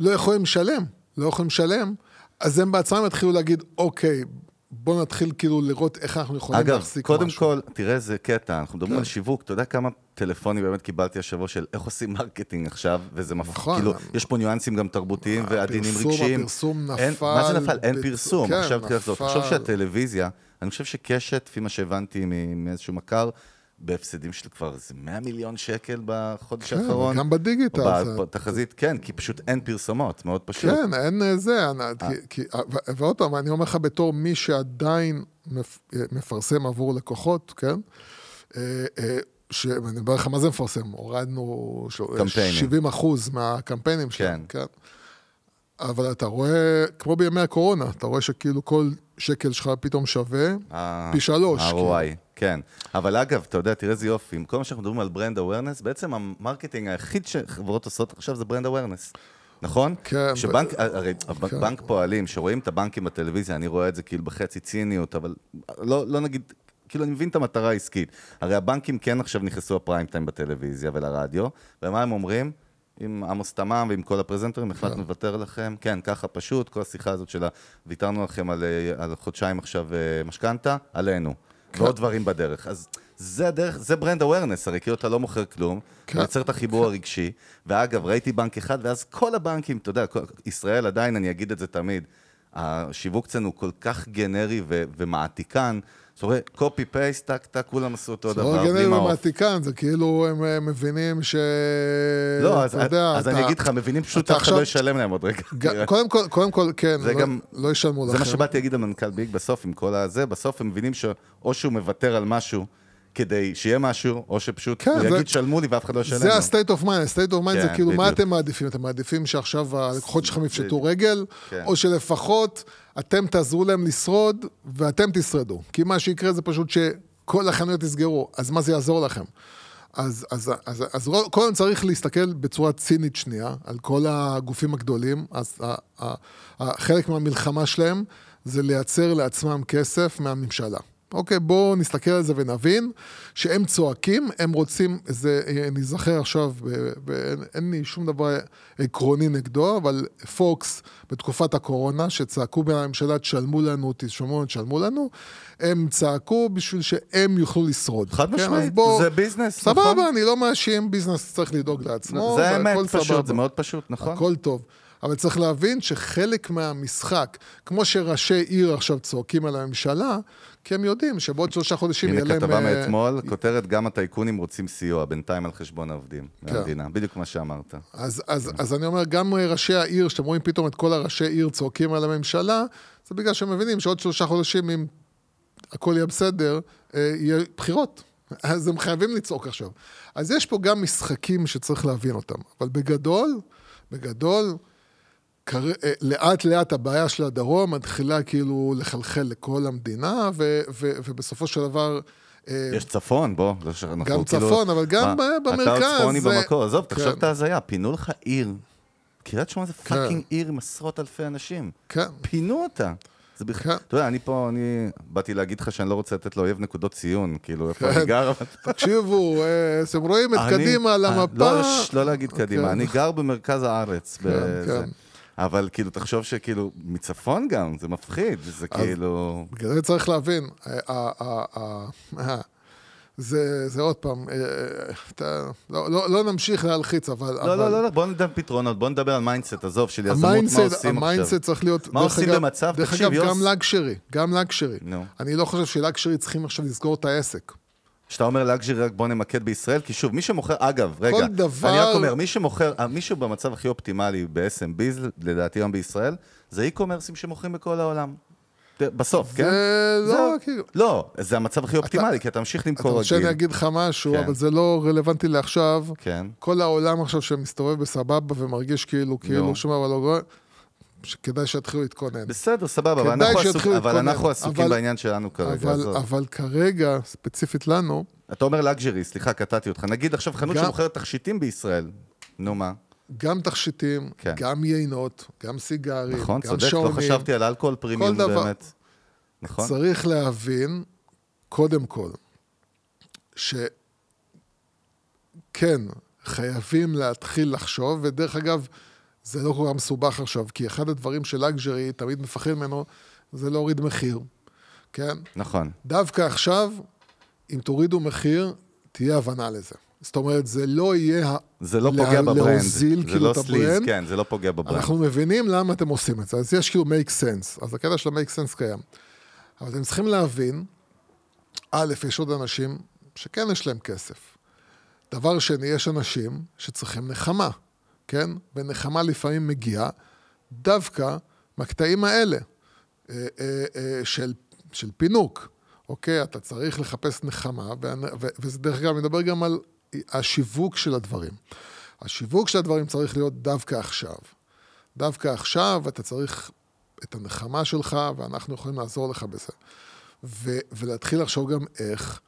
לא יכולים לשלם, לא יכולים לשלם, אז הם בעצמם יתחילו להגיד, אוקיי, בואו נתחיל כאילו לראות איך אנחנו יכולים
אגב,
להחזיק
קודם
משהו.
כל, תראה איזה קטע, אנחנו מדברים
כן.
על שיווק, אתה יודע כמה טלפונים באמת קיבלתי השבוע של איך עושים marketing עכשיו, וזה מפ...
נכון.
כאילו, יש פה ניואנסים גם תרבותיים ועדינים
הפרסום-
רגשיים.
הפרסום
אין,
נפל
מה זה נפל? אין פרסום,
כן,
עכשיו תראה.
נפל.
תחשוב שהטלוויזיה, אני חושב שקשת, לפי מה שהבנתי מאיזשהו מכר, בהפסדים של כבר איזה 100 מיליון שקל בחודש
כן,
האחרון.
גם בדיגיטל
או
זה-
בתחזית, כן, כי פשוט אין פרסומות, מאוד פשוט.
כן, אין אה, זה, אני- כי- כי- ו- ועוד פעם, אני אומר לך בתור מי שעדיין מפ- אה, מפרסם עבור לקוחות, כן? אה, אה, שאני מדבר לך מה זה מפרסם, הורדנו
קמפיינים.
70 אחוז מהקמפיינים שלנו,
כן.
כן? אבל אתה רואה, כמו בימי הקורונה, אתה רואה שכאילו כל שקל שלך פתאום שווה פי שלוש.
ה-ROI, כן. אבל אגב, אתה יודע, תראה איזה יופי, עם כל מה שאנחנו מדברים על brand awareness, בעצם ה marketing היחיד שחברות עושות עכשיו זה brand awareness. נכון?
כן,
שבנק,
ו-
הרי
כן.
בנק פועלים, שרואים את הבנקים בטלוויזיה, אני רואה את זה כאילו בחצי ציניות, אבל לא, לא נגיד, כאילו אני מבין את המטרה העסקית. הרי הבנקים כן עכשיו נכנסו הפריים טיים בטלוויזיה ולרדיו, ומה הם אומרים? עם עמוס תמם ועם כל הפרזנטורים, החלטנו לוותר לכם, כן, ככה פשוט, כל השיחה הזאת של ה... ויתרנו לכם על, אה, על חודשיים עכשיו אה, משכנתה, עלינו. ועוד דברים בדרך. אז זה הדרך, זה ברנד אווירנס, הרי כאילו אתה לא מוכר כלום,
כן.
מייצר את החיבור הרגשי, ואגב, ראיתי בנק אחד, ואז כל הבנקים, אתה יודע, ישראל עדיין, אני אגיד את זה תמיד, השיווק אצלנו כל כך גנרי ו- ומעתיקן, אתה רואה, קופי פייסט, טק טק, כולם עשו אותו
זה
דבר,
לא
בלי
גנרי
מעוף.
ומעתיקן, זה כאילו הם אה, מבינים ש...
לא, אז,
יודע,
אז
אתה-
אני אגיד לך, מבינים פשוט אחד לא
עכשיו-
ישלם להם עוד רגע.
ג- קודם כל, קודם כל, כן,
זה
לא,
גם-
לא ישלמו לכם.
זה מה שבאתי להגיד למנכ"ל ביג בסוף, עם כל הזה, בסוף הם מבינים שאו שהוא מוותר על משהו כדי שיהיה משהו, או שפשוט
כן,
הוא
זה-
יגיד שלמו לי ואף אחד לא ישלם
זה. ה-state of mind, ה-state of mind זה
כן,
כאילו, מה
בדיוק.
אתם מעדיפים? אתם מעדיפים שעכשיו הלקוחות שלכם יפשטו. רגל,
כן.
או שלפחות אתם תעזרו להם לשרוד ואתם תשרדו. כי מה שיקרה זה פשוט שכל החנויות יסגרו, אז מה זה יעזור לכם? אז, אז, אז, אז קודם צריך להסתכל בצורה צינית שנייה על כל הגופים הגדולים, אז ה, ה, ה, חלק מהמלחמה שלהם זה לייצר לעצמם כסף מהממשלה. אוקיי, בואו נסתכל על זה ונבין שהם צועקים, הם רוצים, זה, אני זוכר עכשיו, ב, ב, אין לי שום דבר עקרוני נגדו, אבל פוקס בתקופת הקורונה, שצעקו בממשלה, תשלמו לנו, תשלמו תשלמו לנו, הם צעקו בשביל שהם יוכלו לשרוד.
חד
כן,
משמעית,
בוא-
זה ביזנס,
סבבה,
נכון?
אני לא מאשים, ביזנס צריך לדאוג לעצמו,
זה האמת, פשוט,
סבבה.
זה מאוד פשוט, נכון?
הכל טוב. אבל צריך להבין שחלק מהמשחק, כמו שראשי עיר עכשיו צועקים על הממשלה, כי הם יודעים שבעוד שלושה חודשים יהיה
הנה
להם...
כתבה
אה,
מאתמול, כותרת גם הטייקונים רוצים סיוע, בינתיים על חשבון העובדים
כן.
מהמדינה, בדיוק מה שאמרת.
אז, אז, אז אני אומר, גם ראשי העיר, שאתם רואים פתאום את כל הראשי עיר צועקים על הממשלה, זה בגלל שהם מבינים שעוד שלושה חודשים, אם הכל יהיה בסדר, אה, יהיה בחירות. אז הם חייבים לצעוק עכשיו. אז יש פה גם משחקים שצריך להבין אותם. אבל בגדול, בגדול. אה, לאט לאט הבעיה של הדרום מתחילה כאילו לחלחל לכל המדינה, ו... ו... ובסופו של דבר... אה,
יש צפון, בוא,
גם
כאילו-
צפון, אבל גם
מה,
ב-
אתה עוד
במרכז,
צפוני
זה-
במקור, עזוב, תחשוב
כן.
את ההזיה, פינו לך עיר. קריית שמונה זה
כן.
fucking עיר עם עשרות אלפי אנשים.
כן.
פינו אותה. זה בכלל,
כן.
אתה יודע, אני פה, אני באתי להגיד לך שאני לא רוצה לתת לאויב נקודות ציון, כאילו, איפה
כן.
אני גר, אבל...
תקשיבו, אה, אתם רואים את קדימה על
אה,
המפה.
לא, לא להגיד קדימה,
כן.
אני גר במרכז הארץ. אבל כאילו, תחשוב שכאילו, מצפון גם, זה מפחיד, זה כאילו...
בגלל זה צריך להבין, אה, אה, אה, זה, זה עוד פעם, אתה, לא, לא, לא נמשיך להלחיץ, אבל...
לא, לא, לא, לא, בוא נדבר פתרונות, בוא נדבר על mindset, עזוב, של יזמות, מה עושים עכשיו.
ה mindset צריך להיות...
מה עושים
אגב-
במצב?
דרך
תקשיב,
אגב,
יוס.
גם luxury, גם luxury.
נו.
אני לא חושב ש luxury צריכים עכשיו לסגור את העסק.
כשאתה אומר luxury, רק בוא נמקד בישראל, כי שוב, מי שמוכר, אגב, רגע,
דבר-
אני רק אומר, מי שמוכר, מישהו במצב הכי אופטימלי ב-SMBs, לדעתי היום בישראל, זה אי-קומרסים שמוכרים בכל העולם. בסוף, כן?
זה לא, כאילו...
לא, זה המצב הכי אופטימלי, כי אתה ממשיך למכור
אתה
רגיל.
רוצה שאני אגיד לך משהו,
כן.
אבל זה לא רלוונטי לעכשיו.
כן.
כל העולם עכשיו שמסתובב בסבבה ומרגיש כאילו, כאילו שום דבר לא קורה, שכדאי שיתחילו להתכונן.
בסדר, סבבה, אבל אנחנו עסוק- אבל. אנחנו עסוקים
אבל-
בעניין שלנו כרגע.
אבל,
עזוב.
אבל כרגע, ספציפית לנו,
אתה אומר לגז'רי, סליחה, קטעתי אותך. נגיד עכשיו חנות
גם-
שמוכרת תכשיטים בישראל. נו מה?
גם תכשיטים,
כן.
גם יינות, גם סיגרים,
נכון,
גם
צודק, לא
שעונים.
חשבתי על אלכוהול פרימיום
דבר.
באמת. נכון?
צריך להבין, קודם כל, שכן, חייבים להתחיל לחשוב, ודרך אגב, זה לא כל כך מסובך עכשיו, כי אחד הדברים שלאגז'רי תמיד מפחד ממנו, זה להוריד מחיר, כן?
נכון.
דווקא עכשיו, אם תורידו מחיר, תהיה הבנה לזה. זאת אומרת, זה לא יהיה...
זה לא
לה-
פוגע ב brand.
להוזיל
זה
כאילו
לא
את
סליז,
ה brand.
כן, זה לא פוגע ב brand.
אנחנו מבינים למה אתם עושים את זה, אז יש כאילו make sense, אז הקטע של ה-make sense קיים. אבל אתם צריכים להבין, א', יש עוד אנשים שכן יש להם כסף. דבר שני, יש אנשים שצריכים נחמה, כן? ונחמה לפעמים מגיעה דווקא מהקטעים האלה אה, אה, אה, של, של פינוק, אוקיי? אתה צריך לחפש נחמה, וזה דרך אגב, מדבר גם על השיווק של הדברים. השיווק של הדברים צריך להיות דווקא עכשיו. דווקא עכשיו אתה צריך את הנחמה שלך, ואנחנו יכולים לעזור לך בזה. ו- ולהתחיל לחשוב גם איך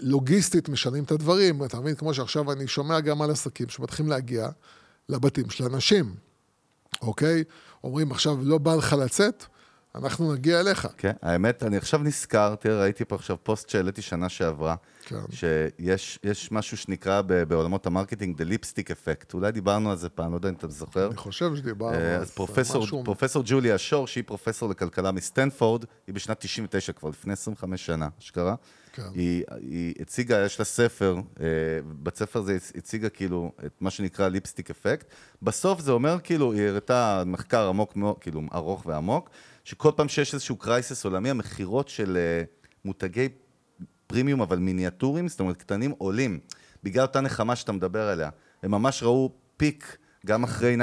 לוגיסטית משנים את הדברים. אתה מבין? כמו שעכשיו אני שומע גם על עסקים שמתחילים להגיע לבתים של אנשים, אוקיי? אומרים, עכשיו לא בא לך לצאת, אנחנו נגיע אליך.
כן, האמת, אני עכשיו נזכר, תראה, ראיתי פה עכשיו פוסט שהעליתי שנה שעברה,
כן.
שיש יש משהו שנקרא ב- בעולמות ה marketing, The Lipstick Effect. אולי דיברנו על זה פעם, לא יודע אם אתה זוכר.
אני חושב שדיברנו
אה, אז פרופסור,
משהו-
פרופסור ג'וליה שור, שהיא פרופסור לכלכלה מסטנפורד, היא בשנת 99 כבר, לפני 25 שנה, אשכרה.
כן.
היא, היא הציגה, יש לה ספר, אה, בספר הזה היא הציגה כאילו את מה שנקרא lipstick effect. בסוף זה אומר כאילו, היא הראתה מחקר עמוק מאוד, כאילו ארוך ועמוק, שכל פעם שיש איזשהו crisis עולמי, המכירות של אה, מותגי פרימיום, אבל מיניאטורים, זאת אומרת קטנים, עולים. בגלל אותה נחמה שאתה מדבר עליה. הם ממש ראו peak, גם אחרי 9-11,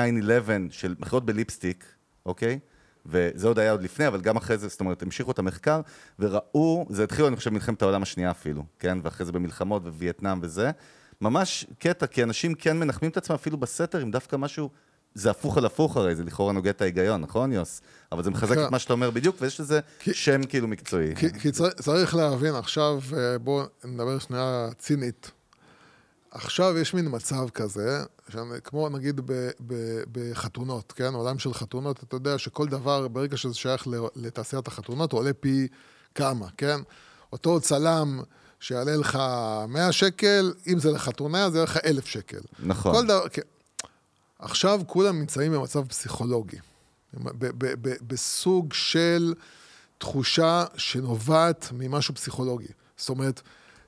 של מכירות ב lipstick, אוקיי? וזה עוד היה עוד לפני, אבל גם אחרי זה, זאת אומרת, המשיכו את המחקר, וראו, זה התחיל, אני חושב, מלחמת העולם השנייה אפילו, כן? ואחרי זה במלחמות ווייטנאם וזה. ממש קטע, כי אנשים כן מנחמים את עצמם אפילו בסתר עם דווקא משהו, זה הפוך על הפוך הרי, זה לכאורה נוגד את ההיגיון, נכון, יוס? אבל זה מחזק. את מה שאתה אומר בדיוק, ויש לזה
כי-
שם כאילו מקצועי.
כי, כי צריך, צריך להבין עכשיו, אה, בואו נדבר שנייה צינית. עכשיו יש מין מצב כזה, שאני, כמו נגיד ב, ב, בחתונות, כן? עולם של חתונות, אתה יודע שכל דבר, ברגע שזה שייך לתעשיית החתונות, הוא עולה פי כמה, כן? אותו צלם שיעלה לך 100 שקל, אם זה לחתונה, זה יעלה לך 1,000 שקל.
נכון.
כל דבר, כן. עכשיו כולם נמצאים במצב פסיכולוגי, ב- ב- ב- בסוג של תחושה שנובעת ממשהו פסיכולוגי. זאת אומרת,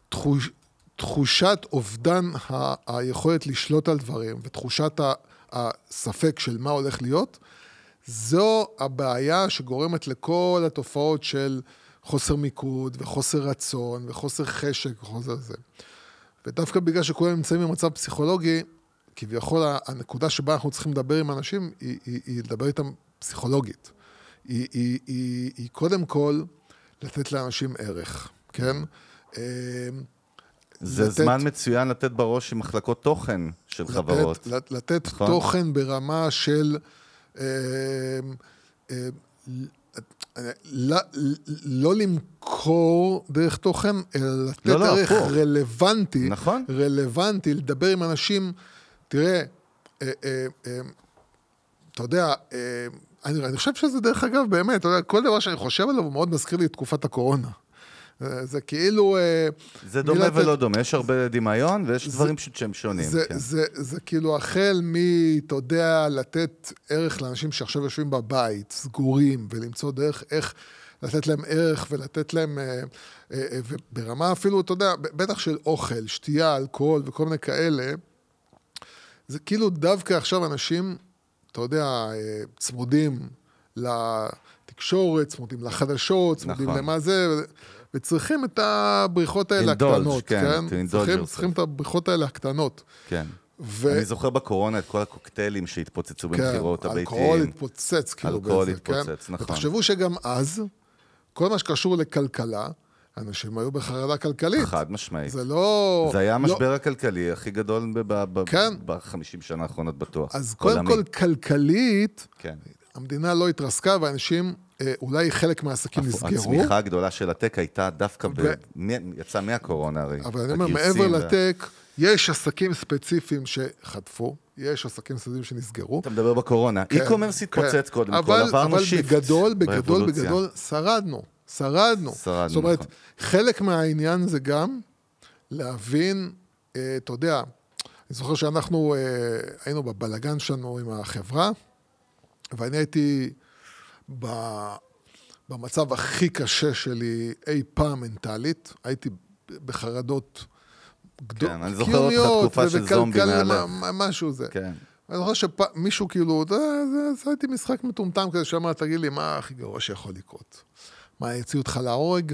תחוש, תחושת אובדן ה- היכולת לשלוט על דברים ותחושת ה- הספק של מה הולך להיות, זו הבעיה שגורמת לכל התופעות של חוסר מיקוד וחוסר רצון וחוסר חשק וחוסר זה. ודווקא בגלל שכולם נמצאים במצב פסיכולוגי, כביכול הנקודה שבה אנחנו צריכים לדבר עם אנשים היא, היא, היא לדבר איתם פסיכולוגית. היא, היא, היא, היא קודם כל לתת לאנשים ערך, כן?
זה
לתת-
זמן מצוין לתת בראש עם מחלקות תוכן של חברות.
לתת, לתת
נכון.
תוכן ברמה של... אה, אה, לא, לא למכור דרך תוכן, אלא לתת
לא, לא,
ערך
הפוך.
רלוונטי,
נכון.
רלוונטי, לדבר עם אנשים, תראה, אה, אה, אה, אתה יודע, אה, אני, אני חושב שזה דרך אגב, באמת, אתה יודע, כל דבר שאני חושב עליו הוא מאוד מזכיר לי את תקופת הקורונה. אה, זה כאילו... אה,
זה דומה
מלתת-
ולא דומה, יש הרבה דמיון ויש
זה-
דברים פשוט שהם שונים.
זה,
כן.
זה, זה כאילו החל מ, אתה יודע, לתת ערך לאנשים שעכשיו יושבים בבית, סגורים, ולמצוא דרך איך לתת להם ערך ולתת להם, אה, אה, אה, וברמה אפילו, אתה יודע, בטח של אוכל, שתייה, אלכוהול וכל מיני כאלה, זה כאילו דווקא עכשיו אנשים, אתה יודע, אה, צמודים לתקשורת, צמודים לחדשות, צמודים
נכון.
למה זה, וצריכים את הבריחות האלה
Indulge,
הקטנות,
כן,
כן? צריכים. צריכים את הבריחות האלה הקטנות.
כן.
ו...
אני זוכר בקורונה את כל הקוקטיילים שהתפוצצו במכירות הביתיים.
כן, אלכוהול התפוצץ, כאילו,
אלכוהול התפוצץ,
כן?
נכון.
ותחשבו שגם אז, כל מה שקשור לכלכלה, אנשים היו בחרדה כלכלית.
חד משמעית.
זה לא...
זה היה
לא-
המשבר הכלכלי הכי גדול ב-
כן.
ב-50 שנה האחרונות בטוח.
אז קודם
עולמי.
כל, כלכלית,
כן.
המדינה לא התרסקה, ואנשים, אה, אולי חלק מהעסקים נסגרו.
הצמיחה הגדולה של ה tech הייתה דווקא, ב...
ו-
מ- יצא מהקורונה הרי.
אבל אני אומר, מעבר
ל
tech, יש עסקים ספציפיים שחטפו, יש עסקים ספציפיים שנסגרו.
אתה מדבר בקורונה.
כן,
e-commerce התפוצץ
כן.
קודם כל,
אבל-
עברנו
אבל
shift.
בגדול, בגדול,
באבולוציה.
בגדול, שרדנו. שרדנו.
שרדנו,
זאת אומרת,
נכון.
חלק מהעניין זה גם להבין, אה, אתה יודע, אני זוכר שאנחנו אה, היינו בבלגן שלנו עם החברה, ואני הייתי ב, במצב הכי קשה שלי אי פעם מנטלית, הייתי בחרדות גדולות,
כן, אני זוכר אותך תקופה של זומבי מהלב.
משהו זה.
כן.
אני זוכר שמישהו כאילו, זה, זה, זה הייתי משחק מטומטם כזה, שאמר, תגיד לי, מה הכי גרוע שיכול לקרות? מה, יוציאו אותך להורג?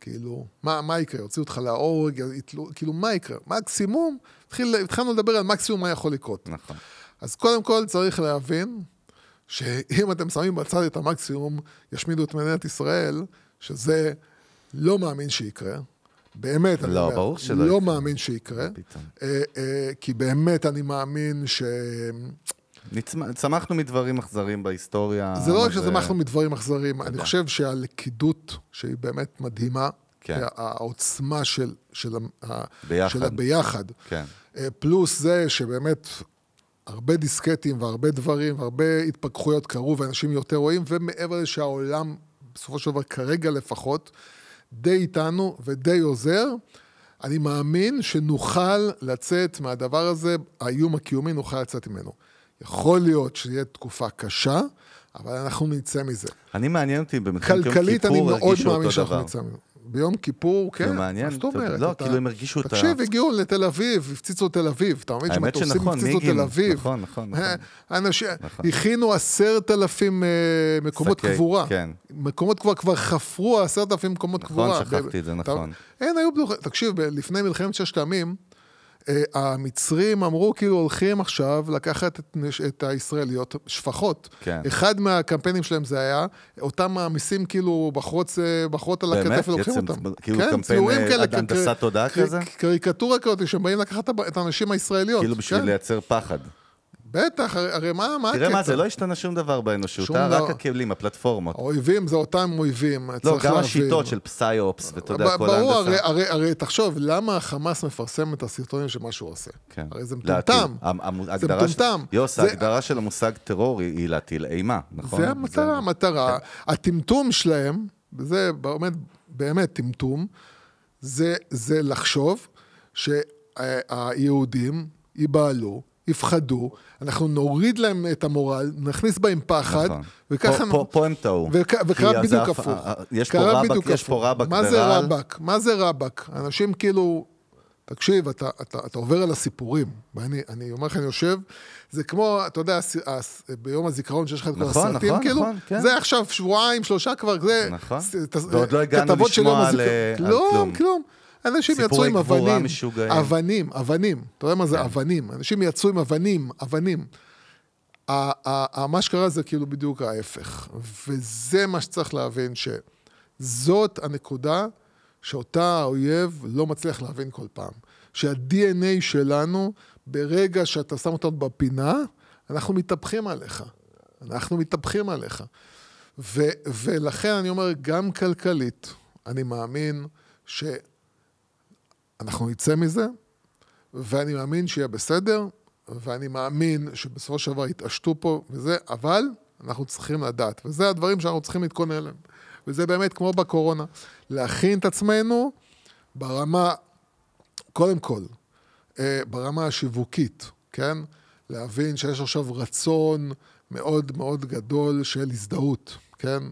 כאילו, מה, מה יקרה? יוציאו אותך להורג, יתלו, כאילו, מה יקרה? מקסימום, התחלנו לדבר על מקסימום מה יכול לקרות.
נכון.
אז קודם כל צריך להבין שאם אתם שמים בצד את המקסימום, ישמידו את מדינת ישראל, שזה לא מאמין שיקרה. באמת, אני
לא,
אומר,
ברור שלא
לא
יקרה.
מאמין שיקרה.
פתאום.
אה, אה, כי באמת אני מאמין ש...
נצמ- צמחנו מדברים אכזריים בהיסטוריה.
זה לא רק שצמחנו מדברים אכזריים, אני. חושב שהלכידות, שהיא באמת מדהימה,
כן.
העוצמה של, של, ה-
ביחד.
של הביחד,
כן.
אה, פלוס זה שבאמת הרבה דיסקטים והרבה דברים והרבה התפכחויות קרו ואנשים יותר רואים, ומעבר לזה שהעולם, בסופו של דבר, כרגע לפחות, די איתנו ודי עוזר, אני מאמין שנוכל לצאת מהדבר הזה, האיום הקיומי, נוכל לצאת ממנו. יכול להיות שתהיה תקופה קשה, אבל אנחנו נצא מזה.
אני מעניין אותי במלחמת יום
כלכלית אני
כיפור
מאוד
הרגישו
מאמין
אותו
שאנחנו
דבר.
נצא ממנו. ביום כיפור, כן, מה זאת אומרת?
לא, כאילו הם הרגישו את ה-
תקשיב, הגיעו לתל אביב, הפציצו את תל אביב, אתה מבין שמטוסים הפציצו תל אביב.
נכון, נכון, נכון.
אנשים,
נכון.
הכינו עשרת אלפים אה, מקומות קבורה.
כן.
מקומות קבורה, כבר חפרו עשרת אלפים מקומות
נכון,
קבורה.
שכחתי את זה, נכון.
אין, היו בטוחים, תקשיב, לפני מלחמת ששת הימים, אה, המצרים אמרו כאילו הולכים עכשיו לקחת את, את הישראליות, שפחות.
כן.
אחד מהקמפיינים שלהם זה היה, אותם מעמיסים כאילו בחורות, אה, בחורות על
באמת?
הכתף ולוקחים אותם.
כאילו
כן,
קמפיין, אה, הנדסת תודעה כזה?
קריקטורה כזאת, שהם באים לקחת את הנשים הישראליות.
כאילו בשביל
כן.
לייצר פחד.
בטח, הרי, מה, מה
תראה מה,
הקטע?
זה לא השתנה שום דבר באנושות, אה? רק הכלים, הפלטפורמות.
האויבים זה אותם אויבים,
לא,
צריך
גם
להבין.
השיטות של פסיי-אופס, ואתה יודע, כל
ברור,
ההנדסה.
הרי, הרי תחשוב, למה החמאס מפרסם את הסרטונים של מה שהוא עושה?
כן.
הרי זה. מטומטם. זה מטומטם.
יוס, ההגדרה של המושג טרור היא להטיל אימה, נכון?
זה המטרה, המטרה. הטמטום שלהם, וזה באמת, באמת טמטום, זה לחשוב שהיהודים ייבהלו, יפחדו, אנחנו נוריד להם את המורל, נכניס בהם פחד,
נכון.
וככה...
פה- פה- פה הם טעו.
וכ- וקרה בדיוק הפוך.
אה, אה, יש פה רבאק, יש פה. רבאק
מה זה. רבאק? מה זה רבאק? אנשים כאילו... תקשיב, אתה, אתה, אתה עובר על הסיפורים, ואני אני אומר לך, אני יושב, זה כמו, אתה יודע, הס, הס, ביום הזיכרון שיש לך את כל
נכון,
הסרטים,
נכון,
כאילו,
נכון, כן.
זה עכשיו שבועיים, שלושה כבר, זה...
נכון.
ס-
ועוד לא הגענו לשמוע על,
הזיכרון.
אה, על
כלום,
כלום.
אנשים יצאו עם אבנים.
משוגעים.
אבנים, אבנים. אתה יודע מה
כן.
זה אבנים? אנשים יצאו עם אבנים, אבנים. מה שקרה זה כאילו בדיוק ההפך. וזה מה שצריך להבין, שזאת הנקודה שאותה האויב לא מצליח להבין כל פעם. שה-DNA שלנו, ברגע שאתה שם אותנו בפינה, אנחנו מתהפכים עליך. אנחנו מתהפכים עליך. ו- ולכן אני אומר, גם כלכלית, אני מאמין שאנחנו נצא מזה, ואני מאמין שיהיה בסדר, ואני מאמין שבסופו של דבר יתעשתו פה וזה, אבל אנחנו צריכים לדעת, וזה הדברים שאנחנו צריכים להתכונן אליהם. וזה באמת כמו בקורונה, להכין את עצמנו ברמה, קודם כל, אה, ברמה השיווקית, כן? להבין שיש עכשיו רצון מאוד מאוד גדול של הזדהות, כן?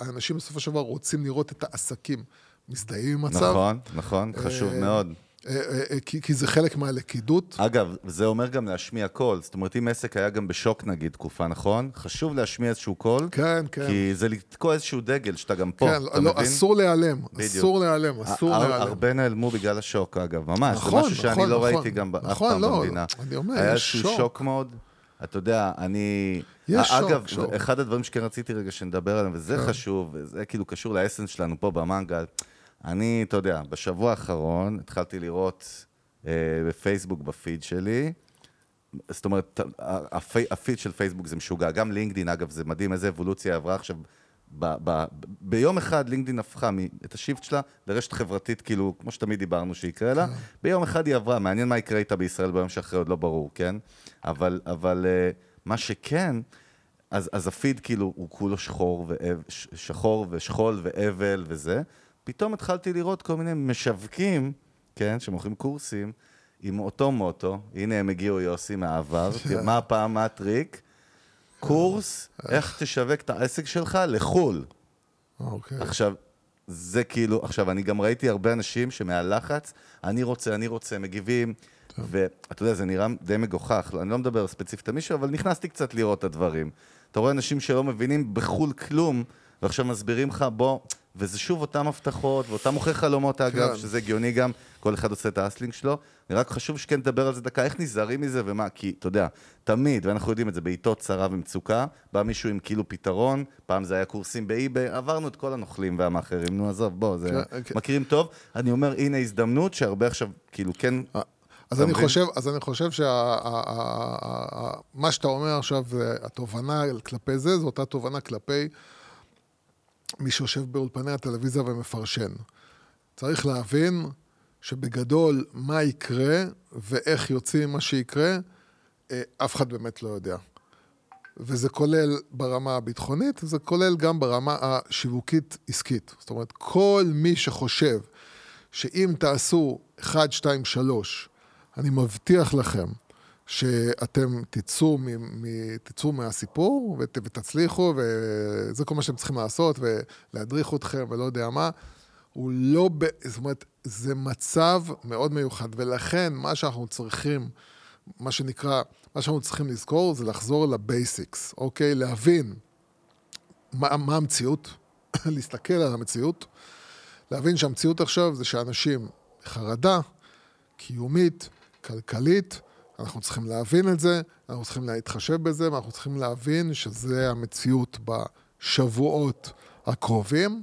האנשים בסופו של דבר רוצים לראות את העסקים מזדהים עם מצב.
נכון, נכון, חשוב
אה,
מאוד.
אה, אה, כי, כי זה חלק מהלכידות.
אגב, זה אומר גם להשמיע קול. זאת אומרת, אם עסק היה גם בשוק נגיד תקופה, נכון? חשוב להשמיע איזשהו קול.
כן, כן.
כי זה לתקוע איזשהו דגל שאתה גם פה,
כן,
אתה
לא,
מבין?
אסור להיעלם,
בדיוק.
אסור להיעלם, אסור להיעלם.
הרבה נעלמו בגלל השוק, אגב, ממש.
נכון,
זה משהו שאני
נכון,
לא
נכון.
ראיתי גם ב- אף
נכון,
פעם
לא,
במדינה.
אני אומר,
היה
יש
איזשהו
שוק.
שוק מאוד. אתה יודע, אני...
יש
אגב,
שוק, שוק.
אחד הדברים שכן רציתי רגע שנדבר עליהם, וזה
כן.
חשוב, וזה כאילו קשור לאסנס שלנו פה במנגל. אני, אתה יודע, בשבוע האחרון התחלתי לראות אה, בפייסבוק, בפיד שלי, זאת אומרת, הפי, הפיד של פייסבוק זה משוגע, גם לינקדין, אגב, זה מדהים איזה אבולוציה עברה עכשיו. ב, ב, ביום אחד לינקדין הפכה מ- את השיפט שלה לרשת חברתית, כאילו, כמו שתמיד דיברנו שיקרה לה, ביום אחד היא עברה, מעניין מה יקרה איתה בישראל ביום שאחרי, עוד לא ברור, כן? אבל, אבל אה, מה שכן, אז, אז הפיד כאילו הוא כולו שחור, ואב, שחור ושכול ואבל וזה, פתאום התחלתי לראות כל מיני משווקים, כן, שמוכרים קורסים, עם אותו מוטו, הנה הם הגיעו יוסי מהעבר, מה הפעם, מה הטריק? קורס, איך תשווק את העסק שלך לחו"ל.
אוקיי.
עכשיו, זה כאילו, עכשיו, אני גם ראיתי הרבה אנשים שמהלחץ, אני רוצה, אני רוצה, מגיבים, ואתה יודע, זה נראה די מגוחך, אני לא מדבר ספציפית על מישהו, אבל נכנסתי קצת לראות את הדברים. אתה רואה אנשים שלא מבינים בחו"ל כלום, ועכשיו מסבירים לך, בוא, וזה שוב אותם הבטחות, ואותם מוכרי חלומות, אגב,
כן.
שזה הגיוני גם, כל אחד עושה את האסלינג שלו. רק חשוב שכן נדבר על זה דקה, איך נזהרים מזה ומה, כי אתה יודע, תמיד, ואנחנו יודעים את זה, בעיתות צרה ומצוקה, בא מישהו עם כאילו פתרון, פעם זה היה קורסים באי-ביי, עברנו את כל הנוכלים והמאכערים, נו עזוב, בוא, זה
כן, כן.
מכירים טוב. אני אומר, הנה הזדמנות שהרבה עכשיו, כאילו, כן,
אז
אתה
אני? חושב, אז אני חושב שמה שאתה אומר עכשיו, התובנה כלפי זה, זו אותה תובנה כלפי מי שיושב באולפני הטלוויזיה ומפרשן. צריך להבין שבגדול מה יקרה ואיך יוצאים מה שיקרה, אה, אף אחד באמת לא יודע. וזה כולל ברמה הביטחונית, וזה כולל גם ברמה השיווקית-עסקית. זאת אומרת, כל מי שחושב שאם תעשו 1, 2, 3, אני מבטיח לכם שאתם תצאו, מ, מ, תצאו מהסיפור ות, ותצליחו, וזה כל מה שאתם צריכים לעשות, ולהדריך אתכם ולא יודע מה, הוא לא, ב, זאת אומרת, זה מצב מאוד מיוחד, ולכן מה שאנחנו צריכים, מה שנקרא, מה שאנחנו צריכים לזכור זה לחזור לבייסיקס, אוקיי? להבין מה, מה המציאות, להסתכל על המציאות, להבין שהמציאות עכשיו זה שאנשים בחרדה קיומית, כלכלית, אנחנו צריכים להבין את זה, אנחנו צריכים להתחשב בזה, ואנחנו צריכים להבין שזה המציאות בשבועות הקרובים,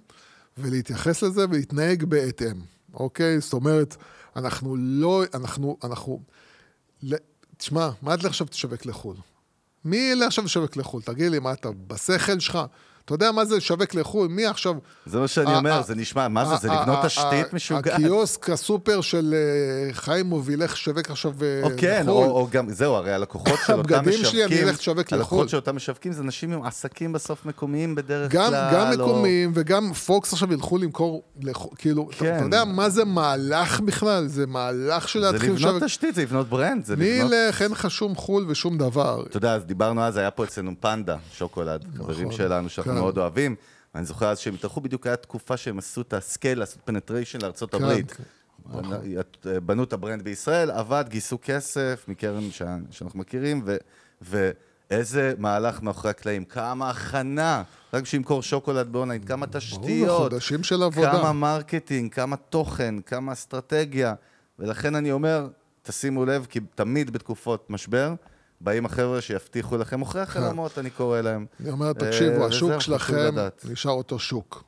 ולהתייחס לזה ולהתנהג בהתאם, אוקיי? זאת אומרת, אנחנו לא, אנחנו, אנחנו, תשמע, מה אתה עכשיו תשווק לחו"ל? מי עכשיו לשווק לחו"ל? תגיד לי, מה אתה בשכל שלך? אתה יודע מה זה לשווק לחו"ל? מי עכשיו...
זה מה שאני אומר, זה נשמע, מה זה, זה לבנות תשתית משוגעת.
הקיוסק, הסופר של אה, חיימוב ילך לשווק עכשיו אה,
או כן,
לחו"ל.
או, גם, זהו, הרי הלקוחות של אותם
הבגדים
משווקים,
שלי, אני אלך לשווק לחו"ל.
הלקוחות של אותם משווקים זה אנשים עם עסקים בסוף מקומיים בדרך כלל.
גם מקומיים וגם פוקס עכשיו ילכו למכור, לחו- כאילו, אתה,
כן.
יודע מה זה מהלך בכלל? זה מהלך של
זה
להתחיל
לבנות
לשווק.
תשתית, זה לבנות brand, זה
מי
לבנות...
ילך, אין לך שום חו"ל ושום דבר.
אתה יודע, אז דיברנו אז, היה פה אצלנו פנדה, שוקולד, חברים שלנו שאנחנו. מאוד אוהבים. אני זוכר אז שהם התארחו, בדיוק הייתה תקופה שהם עשו את ה scale, לעשות penetration לארצות
כן,
הברית.
כן.
בנו את ה brand בישראל, עבד, גייסו כסף מקרן שאנחנו מכירים, ו- ואיזה מהלך מאחורי הקלעים, כמה הכנה, רק בשביל למכור שוקולד באונליין, כמה תשתיות,
חודשים של עבודה.
כמה marketing, כמה תוכן, כמה אסטרטגיה, ולכן אני אומר, תשימו לב, כי תמיד בתקופות משבר, באים החבר'ה שיבטיחו לכם, מוכרי החלומות, אני קורא להם.
אני אומר,
אה,
תקשיבו, השוק שלכם. נשאר אותו שוק.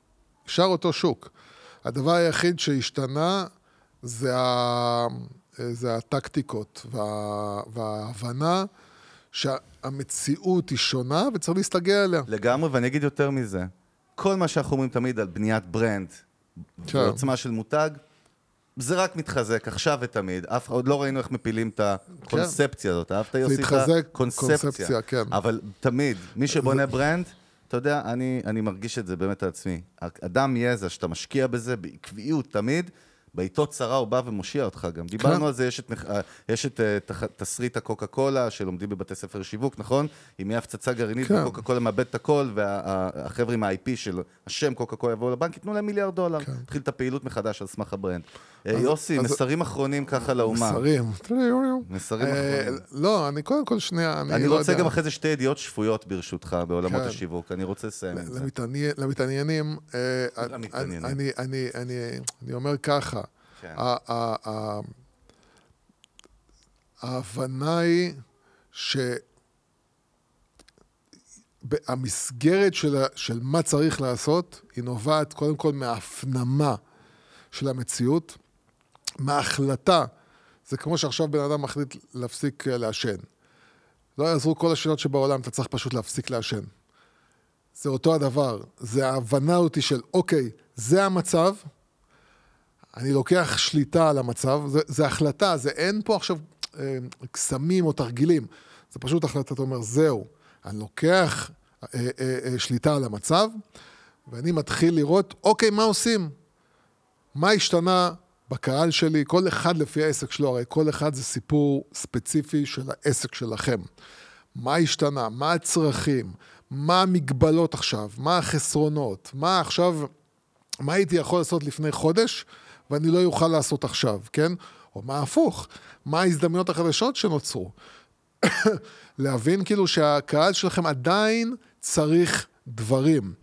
נשאר אותו שוק. הדבר היחיד שהשתנה זה, ה... זה הטקטיקות וה... וההבנה שהמציאות היא שונה וצריך להסתגל עליה.
לגמרי, ואני אגיד יותר מזה. כל מה שאנחנו אומרים תמיד על בניית brand
כן.
ועוצמה של מותג, זה רק מתחזק עכשיו ותמיד. אף עוד לא ראינו איך מפילים את הקונספציה הזאת. אהבת יוסי את
התחזק,
הקונספציה?
קונספציה, כן.
אבל תמיד, מי שבונה brand, אתה יודע, אני, אני מרגיש את זה באמת על עצמי. אדם יזע, שאתה משקיע בזה בעקביות תמיד, בעיתות צרה הוא בא ומושיע אותך גם. דיברנו על זה, יש את, אה, יש את אה, תח- תסריט הקוקה קולה, שלומדים בבתי ספר שיווק, נכון? אם יהיה הפצצה גרעינית
כן.
וקוקה קולה מאבד את הכל, והחבר'ה עם ה-IP של השם קוקה קולה יבואו לבנק, ייתנו להם מיליארד דולר. תתחיל את הפעילות מחדש על סמך ה brand. אה,
אז-
יוסי,
אז-
מסרים אחרונים ככה לאומה.
מסרים.
מסרים אחרונים.
לא, אני קודם כל שנייה, אני
אני
לא
רוצה
יודע.
גם אחרי זה שתי ידיעות שפויות ברשותך בעולמות
כן.
השיווק, אני רוצה לסיים עם זה.
למתעניינים,
למתעניינים.
אני- אני- אני אני אומר ככה,
כן.
ההבנה היא שהמסגרת של, של מה צריך לעשות, היא נובעת קודם כל מההפנמה של המציאות, מההחלטה. זה כמו שעכשיו בן אדם מחליט להפסיק אה, לעשן. לא יעזרו כל השאלות שבעולם, אתה צריך פשוט להפסיק לעשן. זה אותו הדבר. זה ההבנה אותי של, אוקיי, זה המצב, אני לוקח שליטה על המצב, זה, זה החלטה, זה אין פה עכשיו אה, קסמים או תרגילים. זה פשוט החלטה, אתה אומר, זהו, אני לוקח אה, אה, אה, שליטה על המצב, ואני מתחיל לראות, אוקיי, מה עושים? מה השתנה בקהל שלי? כל אחד לפי העסק שלו, הרי כל אחד זה סיפור ספציפי של העסק שלכם. מה השתנה? מה הצרכים? מה המגבלות עכשיו? מה החסרונות? מה עכשיו, מה הייתי יכול לעשות לפני חודש ואני לא אוכל לעשות עכשיו, כן? או מה הפוך? מה ההזדמנויות החדשות שנוצרו? להבין כאילו שהקהל שלכם עדיין צריך דברים.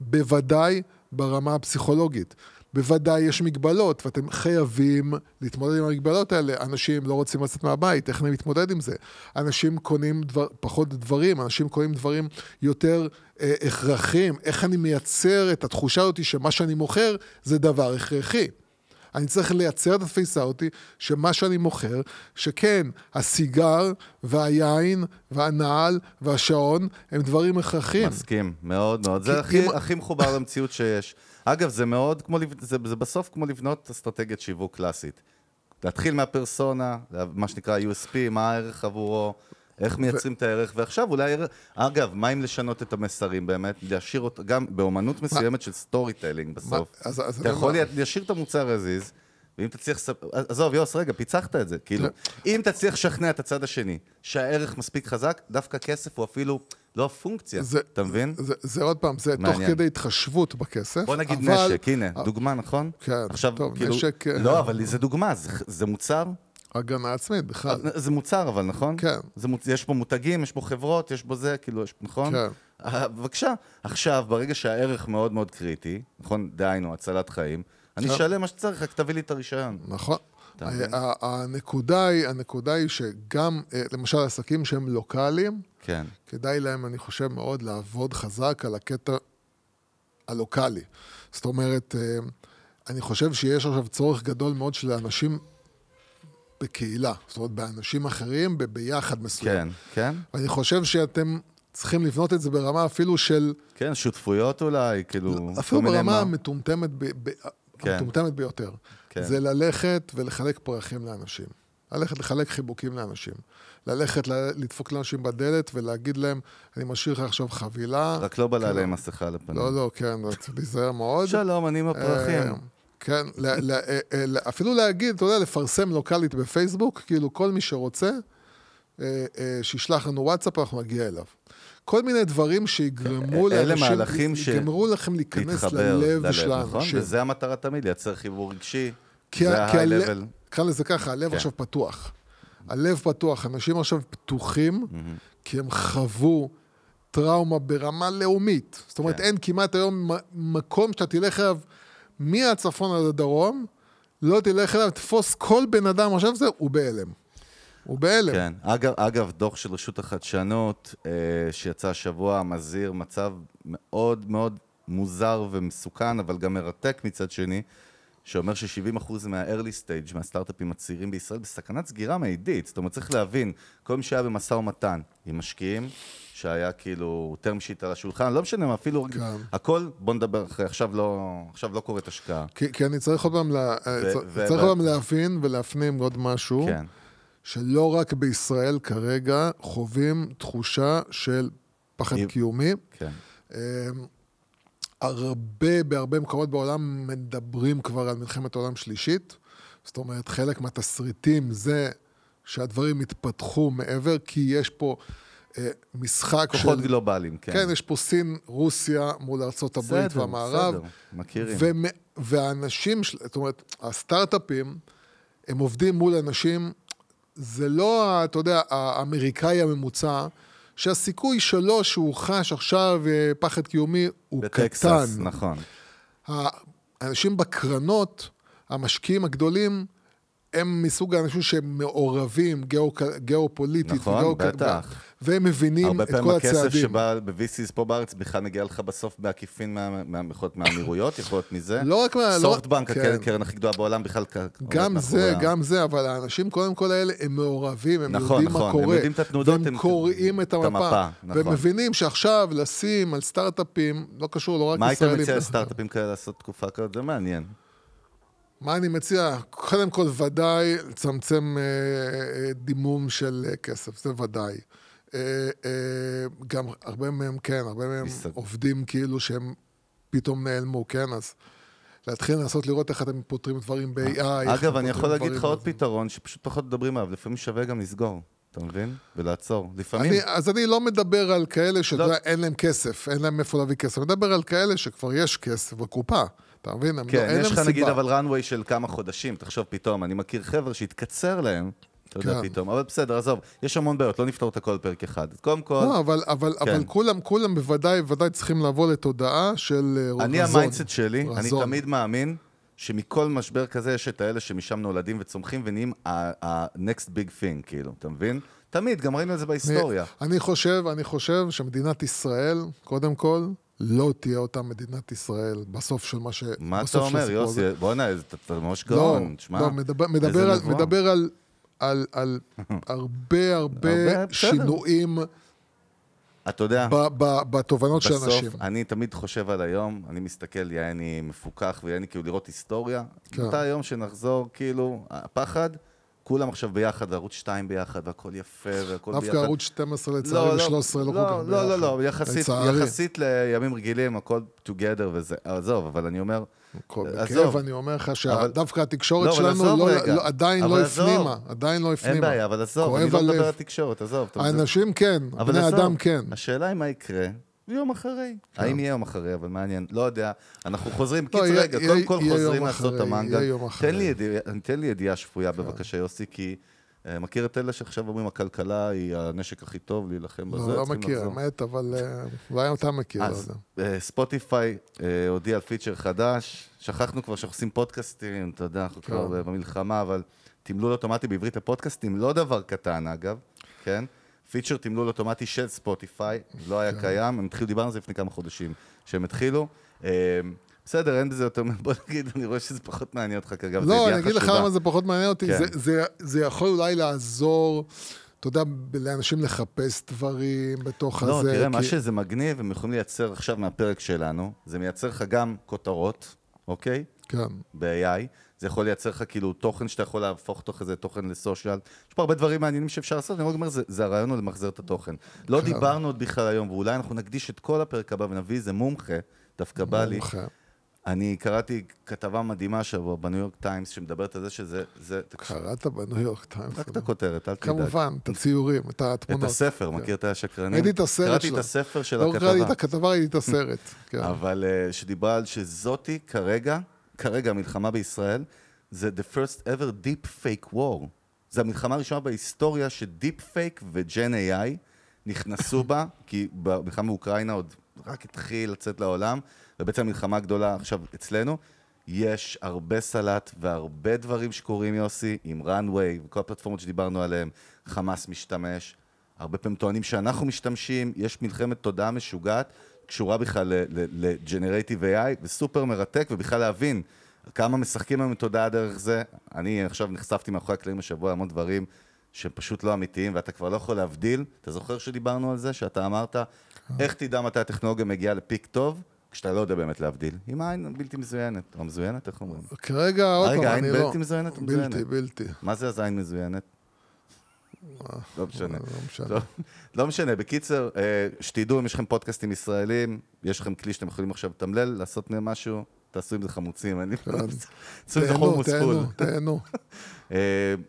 בוודאי ברמה הפסיכולוגית. בוודאי יש מגבלות, ואתם חייבים להתמודד עם המגבלות האלה. אנשים לא רוצים לצאת מהבית, איך אני מתמודד עם זה? אנשים קונים דבר, פחות דברים, אנשים קונים דברים יותר אה, הכרחיים. איך אני מייצר את התחושה הזאת שמה שאני מוכר זה דבר הכרחי? אני צריך לייצר את התפיסה אותי שמה שאני מוכר, שכן, הסיגר והיין והנעל והשעון הם דברים הכרחיים.
מסכים, מאוד מאוד. זה הכי,
אם-
הכי מחובר למציאות שיש. אגב, זה מאוד כמו, זה, זה בסוף כמו לבנות אסטרטגיית שיווק קלאסית. להתחיל מהפרסונה, מה שנקרא USP, מה הערך עבורו, איך מייצרים את הערך, ועכשיו אולי, אגב, מה אם לשנות את המסרים באמת, להשאיר אותו, גם באומנות מסוימת של storytelling בסוף.
אז- אז
אתה יכול להשאיר את המוצר as is, ואם תצליח, עזוב, יוס, רגע, פיצחת את זה. כאילו, אם תצליח לשכנע את הצד השני שהערך מספיק חזק, דווקא כסף הוא אפילו לא הפונקציה,
זה-
אתה מבין?
זה, זה עוד פעם, זה
מעניין.
תוך כדי התחשבות בכסף.
בוא נגיד
אבל-
נשק, הנה, דוגמה, נכון?
כן,
עכשיו,
טוב,
כאילו,
נשק, אה,
לא, אבל זה דוגמה, זה, זה מוצר,
הגנה עצמית בכלל.
זה מוצר, אבל נכון?
כן.
זה מוצ... יש פה מותגים, יש פה חברות, יש בו זה, כאילו, יש, נכון?
כן.
אה, בבקשה. עכשיו, ברגע שהערך מאוד מאוד קריטי, נכון? דהיינו, הצלת חיים, אני. אשלם מה שצריך, רק תביא לי את הרישיון.
נכון.
אתה מבין?
ה- ה- הנקודה היא, הנקודה היא שגם, אה, למשל, עסקים שהם לוקאליים,
כן.
כדאי להם, אני חושב, מאוד לעבוד חזק על הקטע הלוקאלי. זאת אומרת, אה, אני חושב שיש עכשיו צורך גדול מאוד של אנשים בקהילה. זאת אומרת, באנשים אחרים, ב- ביחד מסוים.
כן, כן,
ואני חושב שאתם צריכים לבנות את זה ברמה אפילו של,
כן, שותפויות אולי, כאילו...
אפילו
כל מיני
ברמה
מה-
המטומטמת, ב, ב,
כן.
המטומטמת ביותר.
כן.
זה ללכת ולחלק פרחים לאנשים. ללכת לחלק חיבוקים לאנשים. ללכת ל- לדפוק לאנשים בדלת ולהגיד להם, אני משאיר לך עכשיו חבילה.
רק לא בלילה
כן.
עם מסכה לפנים.
לא, לא, כן, צריך להיזהר מאוד.
שלום, אני עם הפרחים.
כן, ל- ל- אה, אה, ל- אפילו להגיד, אתה יודע, לפרסם לוקאלית בפייסבוק, כאילו כל מי שרוצה, אה, שישלח לנו וואטסאפ, אנחנו נגיע אליו. כל מיני דברים שיגרמו
אלה
לאנשים,
מהלכים ש-
לכם להיכנס ללב של
נכון?
האנשים.
וזה המטרה תמיד, לייצר חיבור רגשי. זה
ה- כי
ה-high
הלב-
level.
נקרא לזה ככה, הלב
כן.
עכשיו פתוח. הלב פתוח, אנשים עכשיו פתוחים, כי הם חוו טראומה ברמה לאומית. זאת אומרת,
כן.
אין כמעט היום מקום שאתה תלך אליו מהצפון עד הדרום, לא תלך אליו, תפוס כל בן אדם, עכשיו זה, הוא בהלם. הוא בהלם.
כן. אגב, אגב, דוח של רשות החדשנות, אה, שיצא השבוע, מזהיר מצב מאוד מאוד מוזר ומסוכן, אבל גם מרתק מצד שני, שאומר ש-70% מה-early stage, מהסטארט-אפים הצעירים בישראל, בסכנת סגירה מעידית. זאת אומרת, צריך להבין, כל מי שהיה במשא ומתן עם משקיעים, שהיה כאילו term sheet על השולחן, לא משנה, אפילו
כן.
הכל, בוא נדבר אחרי, עכשיו לא, עכשיו לא קורית השקעה.
כי, כי אני צריך עוד פעם, לה,
ו-
פעם להבין ולהפנים עוד משהו,
כן,
שלא רק בישראל כרגע חווים תחושה של פחד
אם-
קיומי.
כן.
אמ, הרבה, בהרבה מקומות בעולם מדברים כבר על מלחמת עולם שלישית. זאת אומרת, חלק מהתסריטים זה שהדברים יתפתחו מעבר, כי יש פה אה, משחק
כוחות
של...
כוחות גלובליים, כן.
כן, יש פה סין, רוסיה מול ארצות הברית
בסדר,
והמערב.
בסדר, מכירים.
ומ... והאנשים, זאת אומרת, הסטארט-אפים, הם עובדים מול אנשים, זה לא, אתה יודע, האמריקאי הממוצע, שהסיכוי שלו שהוא חש עכשיו אה, פחד קיומי הוא
בטקסס,
קטן.
נכון.
האנשים בקרנות, המשקיעים הגדולים, הם מסוג האנשים שמעורבים גיאו, גיאופוליטית.
נכון, בטח.
והם מבינים
הרבה
את
פעמים
כל
הכסף
הצעדים.
שבא ב-VCs פה בארץ בכלל מגיע לך בסוף בעקיפין יכול להיות מהאמירויות, יכול להיות מזה.
לא רק מה- לא-
סופטבנק,
כן.
הקרן הכי גדולה בעולם, בכלל
גם זה. גם זה, אבל האנשים קודם כל האלה הם מעורבים, הם
נכון,
יודעים
נכון,
מה
הם
קורה.
יודעים את התנודות,
והם
הם-
קוראים את המפה.
המפה, נכון.
והם מבינים שעכשיו לשים על סטארט-אפים, לא קשור, לא רק
מה היית
ישראלים.
מציע לסטארט-אפים כאלה לעשות תקופה כזאת? זה מעניין.
מה אני מציע? קודם כל, ודאי לצמצם אה, אה, דימום של אה, כסף, זה ודאי. אה, אה, גם הרבה מהם, כן, הרבה מהם. עובדים כאילו שהם פתאום נעלמו, כן? אז להתחיל לנסות לראות איך אתם פותרים דברים ב-AI.
אגב, אני יכול להגיד לך עוד. פתרון שפשוט פחות מדברים עליו, לפעמים שווה גם לסגור, אתה מבין? ולעצור. לפעמים.
אני, אז אני לא מדבר על כאלה שאתה
לא.
להם כסף, אין להם איפה להביא כסף, אני מדבר על כאלה שכבר יש כסף בקופה, אתה מבין? לא,
כן,
אין
יש לך נגיד. אבל runway של כמה חודשים, תחשוב פתאום, אני מכיר חבר'ה שהתקצר להם, אתה יודע
כן.
פתאום, אבל בסדר, עזוב, יש המון בעיות, לא נפתור את הכל פרק אחד. קודם כל,
לא, אבל, אבל,
כן.
אבל כולם, כולם בוודאי, בוודאי צריכים לבוא לתודעה של אה,
אני
רזון.
ה mindset שלי, אני
רזון.
תמיד מאמין שמכל משבר כזה יש את האלה שמשם נולדים וצומחים ונהיים ה-next big thing, כאילו, אתה מבין? תמיד, גם ראינו את זה בהיסטוריה.
אני, אני חושב, אני חושב שמדינת ישראל, קודם כל, לא תהיה אותה מדינת ישראל בסוף של מה ש...
מה אתה אומר, יוסי? בוא'נה, אתה ממש
לא,
גאון, תשמע.
לא, מדבר, מדבר, על. מדבר על, על, על הרבה הרבה. שינויים
אתה יודע,
ב, ב, בתובנות של
בסוף,
אנשים.
אני תמיד חושב על היום, אני מסתכל, יעני מפוקח ויעני כאילו לראות היסטוריה.
כן.
מתי היום שנחזור, כאילו, הפחד, כולם עכשיו ביחד, ערוץ 2 ביחד, והכל יפה, והכל ביחד.
דווקא ערוץ 12 לצערי ו-13 לא כל כך
לא, לא, לא, לא,
ביחד.
יחסית. יחסית לימים רגילים, הכל together וזה, עזוב, אבל אני אומר.
בכאב, אני אומר לך שדווקא התקשורת
לא,
שלנו
עזוב
לא-. לא- עדיין לא
עזוב.
הפנימה, עדיין לא הפנימה.
אין בעיה, אבל עזוב, אני לא מדבר. על תקשורת, עזוב.
האנשים כן, בני
עזוב,
אדם כן.
השאלה היא מה יקרה יום אחרי. האם יהיה יום אחרי, אבל מעניין. לא יודע. אנחנו חוזרים, קיצור רגע, קודם כל חוזרים לעשות את
אחרי.
תן לי ידיעה- שפויה בבקשה, יוסי, כי אה, מכיר את אלה שעכשיו אומרים הכלכלה היא הנשק הכי טוב להילחם בזה?
לא, לא מכיר. האמת, אבל אה, אולי אתה מכיר. לא
אז. אה, ספוטיפיי אה, הודיע על פיצ'ר חדש, שכחנו כבר שאנחנו עושים פודקאסטים, אתה יודע, אנחנו כבר
כן.
במלחמה, אבל תמלול אוטומטי בעברית לפודקאסטים, לא דבר קטן אגב, כן? פיצ'ר תמלול אוטומטי של ספוטיפיי, לא היה
כן.
קיים, הם התחילו, דיברנו על זה לפני כמה חודשים, שהם התחילו. בסדר, אין בזה יותר, בוא נגיד, אני רואה שזה פחות מעניין אותך כרגע,
לא, אני אגיד לך. למה זה פחות מעניין אותי.
כן.
זה- זה- זה יכול אולי לעזור, אתה יודע, לאנשים לחפש דברים בתוך
לא,
הזה.
תראה, מה שזה מגניב, הם יכולים לייצר עכשיו מהפרק שלנו, זה מייצר לך גם כותרות, אוקיי?
כן.
ב-AI, זה יכול לייצר לך כאילו תוכן שאתה יכול להפוך תוך איזה תוכן לסושיאל. יש פה הרבה דברים מעניינים שאפשר לעשות, אני רק אומר, זה, זה הרעיון הוא למחזר את התוכן. לא
כן.
דיברנו עוד בכלל היום, ואולי אנחנו נקדיש את כל הפרק הבא ונביא איזה מומחה, דווקא בא לי.
מומחה.
אני קראתי כתבה מדהימה השבוע בניו יורק טיימס, שמדברת על זה שזה, זה,
קראת בניו יורק טיימס.
רק את הכותרת, אל תדאג.
כמובן, את הציורים, את
את
התמונות.
הספר,
כן.
מכיר את השקרנים?
ראיתי את הסרט
קראתי
שלו.
את הספר של
לא
הכתבה.
ראיתי את הכתבה, ראיתי את הסרט. כן.
אבל אה, שדיברה על שזאתי כרגע, כרגע המלחמה בישראל, זה the first ever deep fake war. זה המלחמה הראשונה בהיסטוריה ש deep fake ו gen AI נכנסו בה, כי במלחמה באוקראינה עוד רק התחיל לצאת לעולם, ובעצם המלחמה הגדולה עכשיו אצלנו. יש הרבה סלט והרבה דברים שקורים, יוסי, עם runway וכל הפלטפורמות שדיברנו עליהן, חמאס משתמש, הרבה פעמים טוענים שאנחנו משתמשים, יש מלחמת תודעה משוגעת, קשורה בכלל ל-Generative AI, וסופר מרתק, ובכלל להבין כמה משחקים היום עם תודעה דרך זה. אני עכשיו נחשפתי מאחורי הקלעים השבוע להמון דברים שהם פשוט לא אמיתיים, ואתה כבר לא יכול להבדיל. אתה זוכר שדיברנו על זה, שאתה אמרת, איך תדע מתי הטכנולוגיה מגיעה לפיק טוב, כשאתה לא יודע באמת להבדיל. עם עין בלתי מזוינת, או מזוינת, איך אומרים?
כרגע, עוד פעם,
רגע,
אני
עין
לא...
בלתי מזוינת או
בלתי,
מזוינת?
בלתי.
מה זה אז עין מזוינת? לא משנה.
לא משנה.
לא- לא משנה, בקיצר, אה, שתדעו, אם יש לכם פודקאסטים ישראלים, יש לכם כלי שאתם יכולים עכשיו לתמלל, לעשות מהם משהו, תעשו עם זה חמוצים, אני... תעשו עם זה חומוס פול.
תהנו, תהנו.
אה,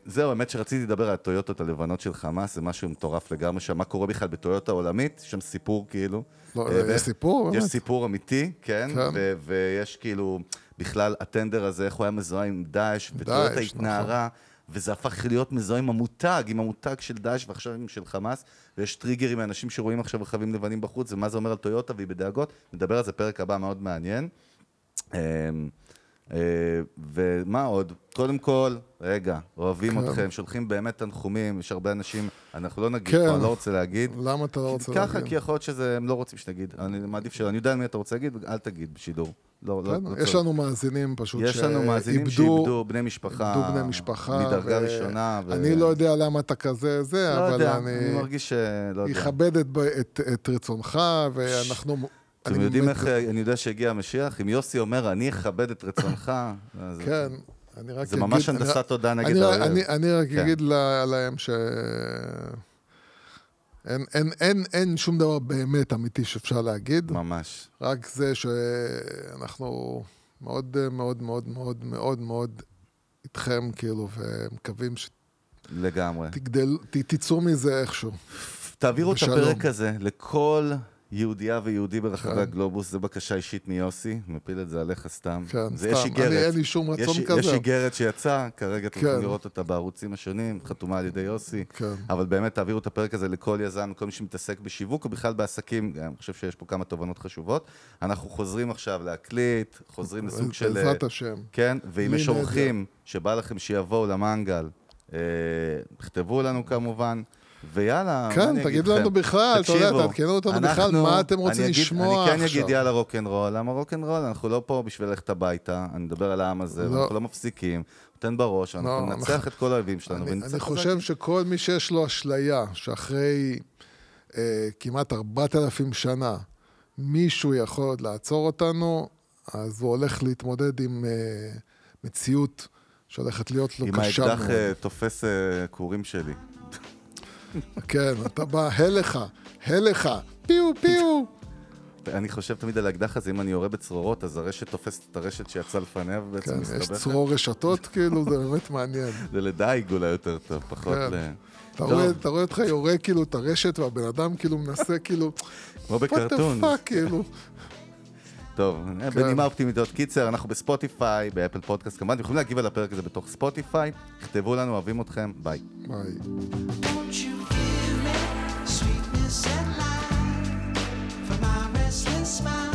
זהו, האמת שרציתי לדבר על הטויוטות הלבנות של חמאס, זה משהו מטורף לגמרי שם, מה קורה בכלל בטויוטה העולמית, יש שם סיפור כאילו.
לא,
אה,
יש
ואיך-
סיפור,
יש
באמת?
סיפור אמיתי, כן,
כן.
ויש כאילו, בכלל, הטנדר הזה, איך הוא היה מזוהה עם דאעש, וטויוטה
נכון.
התנערה, וזה הפך להיות מזוהה עם המותג, עם המותג של דאעש ועכשיו עם של חמאס, ויש טריגרים מאנשים שרואים עכשיו רכבים לבנים בחוץ, ומה זה אומר על טויוטה, והיא בדאגות, נדבר על זה פרק הבא מאוד מעניין. אמ, אה, ומה עוד? קודם כל, רגע, אוהבים
כן.
אתכם, שולחים באמת תנחומים, יש הרבה אנשים, אנחנו לא נגיד
כן.
אני לא רוצה להגיד.
למה אתה לא רוצה
ככה,
להגיד?
כי יכול להיות שזה, הם לא רוצים שנגיד. אני מעדיף שלא, אני יודע מי אתה רוצה להגיד, אל תגיד בשידור. לא, לא,
כן,
לא
יש
צריך.
לנו מאזינים פשוט
יש לנו מאזינים
שאיבדו-
בני משפחה,
איבדו בני משפחה.
מדרגה
ו-
ראשונה. ו-
אני לא יודע למה אתה כזה זה,
לא
אבל
יודע,
אני...
אני מרגיש שלא יודע.
יכבד את, את, את רצונך, ואנחנו...
אתם יודעים איך, אה, אני יודע שהגיע המשיח? אם יוסי אומר, אני אכבד את רצונך, אז-
כן, אני רק
זה ממש
אגיד-
הנדסת תודעה נגד האויב.
אני, רק
כן.
אגיד לה- להם ש... אין, אין, אין, אין שום דבר באמת אמיתי שאפשר להגיד,
ממש.
רק זה שאנחנו מאוד מאוד מאוד מאוד מאוד מאוד איתכם, כאילו, ומקווים
לגמרי.
שתצאו מזה איכשהו.
תעבירו את
בשלום.
הפרק הזה לכל יהודייה ויהודי ברחבי
כן.
הגלובוס, זו בקשה אישית מיוסי, מפיל את זה עליך סתם.
כן,
זה יש
סתם,
איגרת.
אני- אין לי שום רצון
יש-
כזה.
יש איגרת שיצאה, כרגע אתם יכולים
כן.
לראות אותה בערוצים השונים, חתומה על ידי יוסי.
כן.
אבל באמת תעבירו את הפרק הזה לכל יזם, כל מי שמתעסק בשיווק או בכלל בעסקים, אני חושב שיש פה כמה תובנות חשובות. אנחנו חוזרים עכשיו להקליט, חוזרים לסוג של...
בעזרת השם.
כן, ואם יש. אורחים שבא לכם שיבואו למנגל, אה, תכתבו לנו כמובן, ויאללה, מה
כן,
אני אגיד
תגידו לנו
לכם?
בכלל, אתה יודע, תעדכנו אותנו בכלל, מה אתם רוצים
אני אגיד-
לשמוע
אני כן
עכשיו?
אגיד יאללה רוקנרול, למה רוקנרול? אנחנו לא פה בשביל ללכת הביתה, אני מדבר על העם הזה,
לא.
אנחנו לא מפסיקים, נותן בראש, אנחנו
לא,
ננצח
אנחנו-
את כל האויבים שלנו,
אני, אני. חושב שכל מי שיש לו אשליה שאחרי אה, כמעט 4,000 שנה מישהו יכול עוד לעצור אותנו, אז הוא הולך להתמודד עם אה, מציאות שהולכת להיות לו קשה
האקדח
מאוד.
אה, תופס אה, כורים שלי.
כן, אתה בא, הלך, הלך, פיו פיו.
אני חושב תמיד על האקדח הזה, אם אני יורה בצרורות, אז הרשת תופסת את הרשת שיצאה לפניה ובעצם
כן, יש
מסתבכת.
צרור רשתות, כאילו, זה באמת מעניין.
זה לדייג אולי יותר טוב, פחות
כן.
ל...
אתה. רואה, אתה רואה אותך יורה כאילו את הרשת, והבן אדם כאילו מנסה כאילו,
כמו ב
cartoon. fuck, כאילו.
טוב,
כן.
בנימה אופטימית עוד. קיצר, אנחנו בספוטיפיי, באפל פודקאסט כמובן, יכולים להגיב על הפרק הזה בתוך ספוטיפיי, תכתבו לנו, אוהבים אתכם, ביי.
ביי.
smile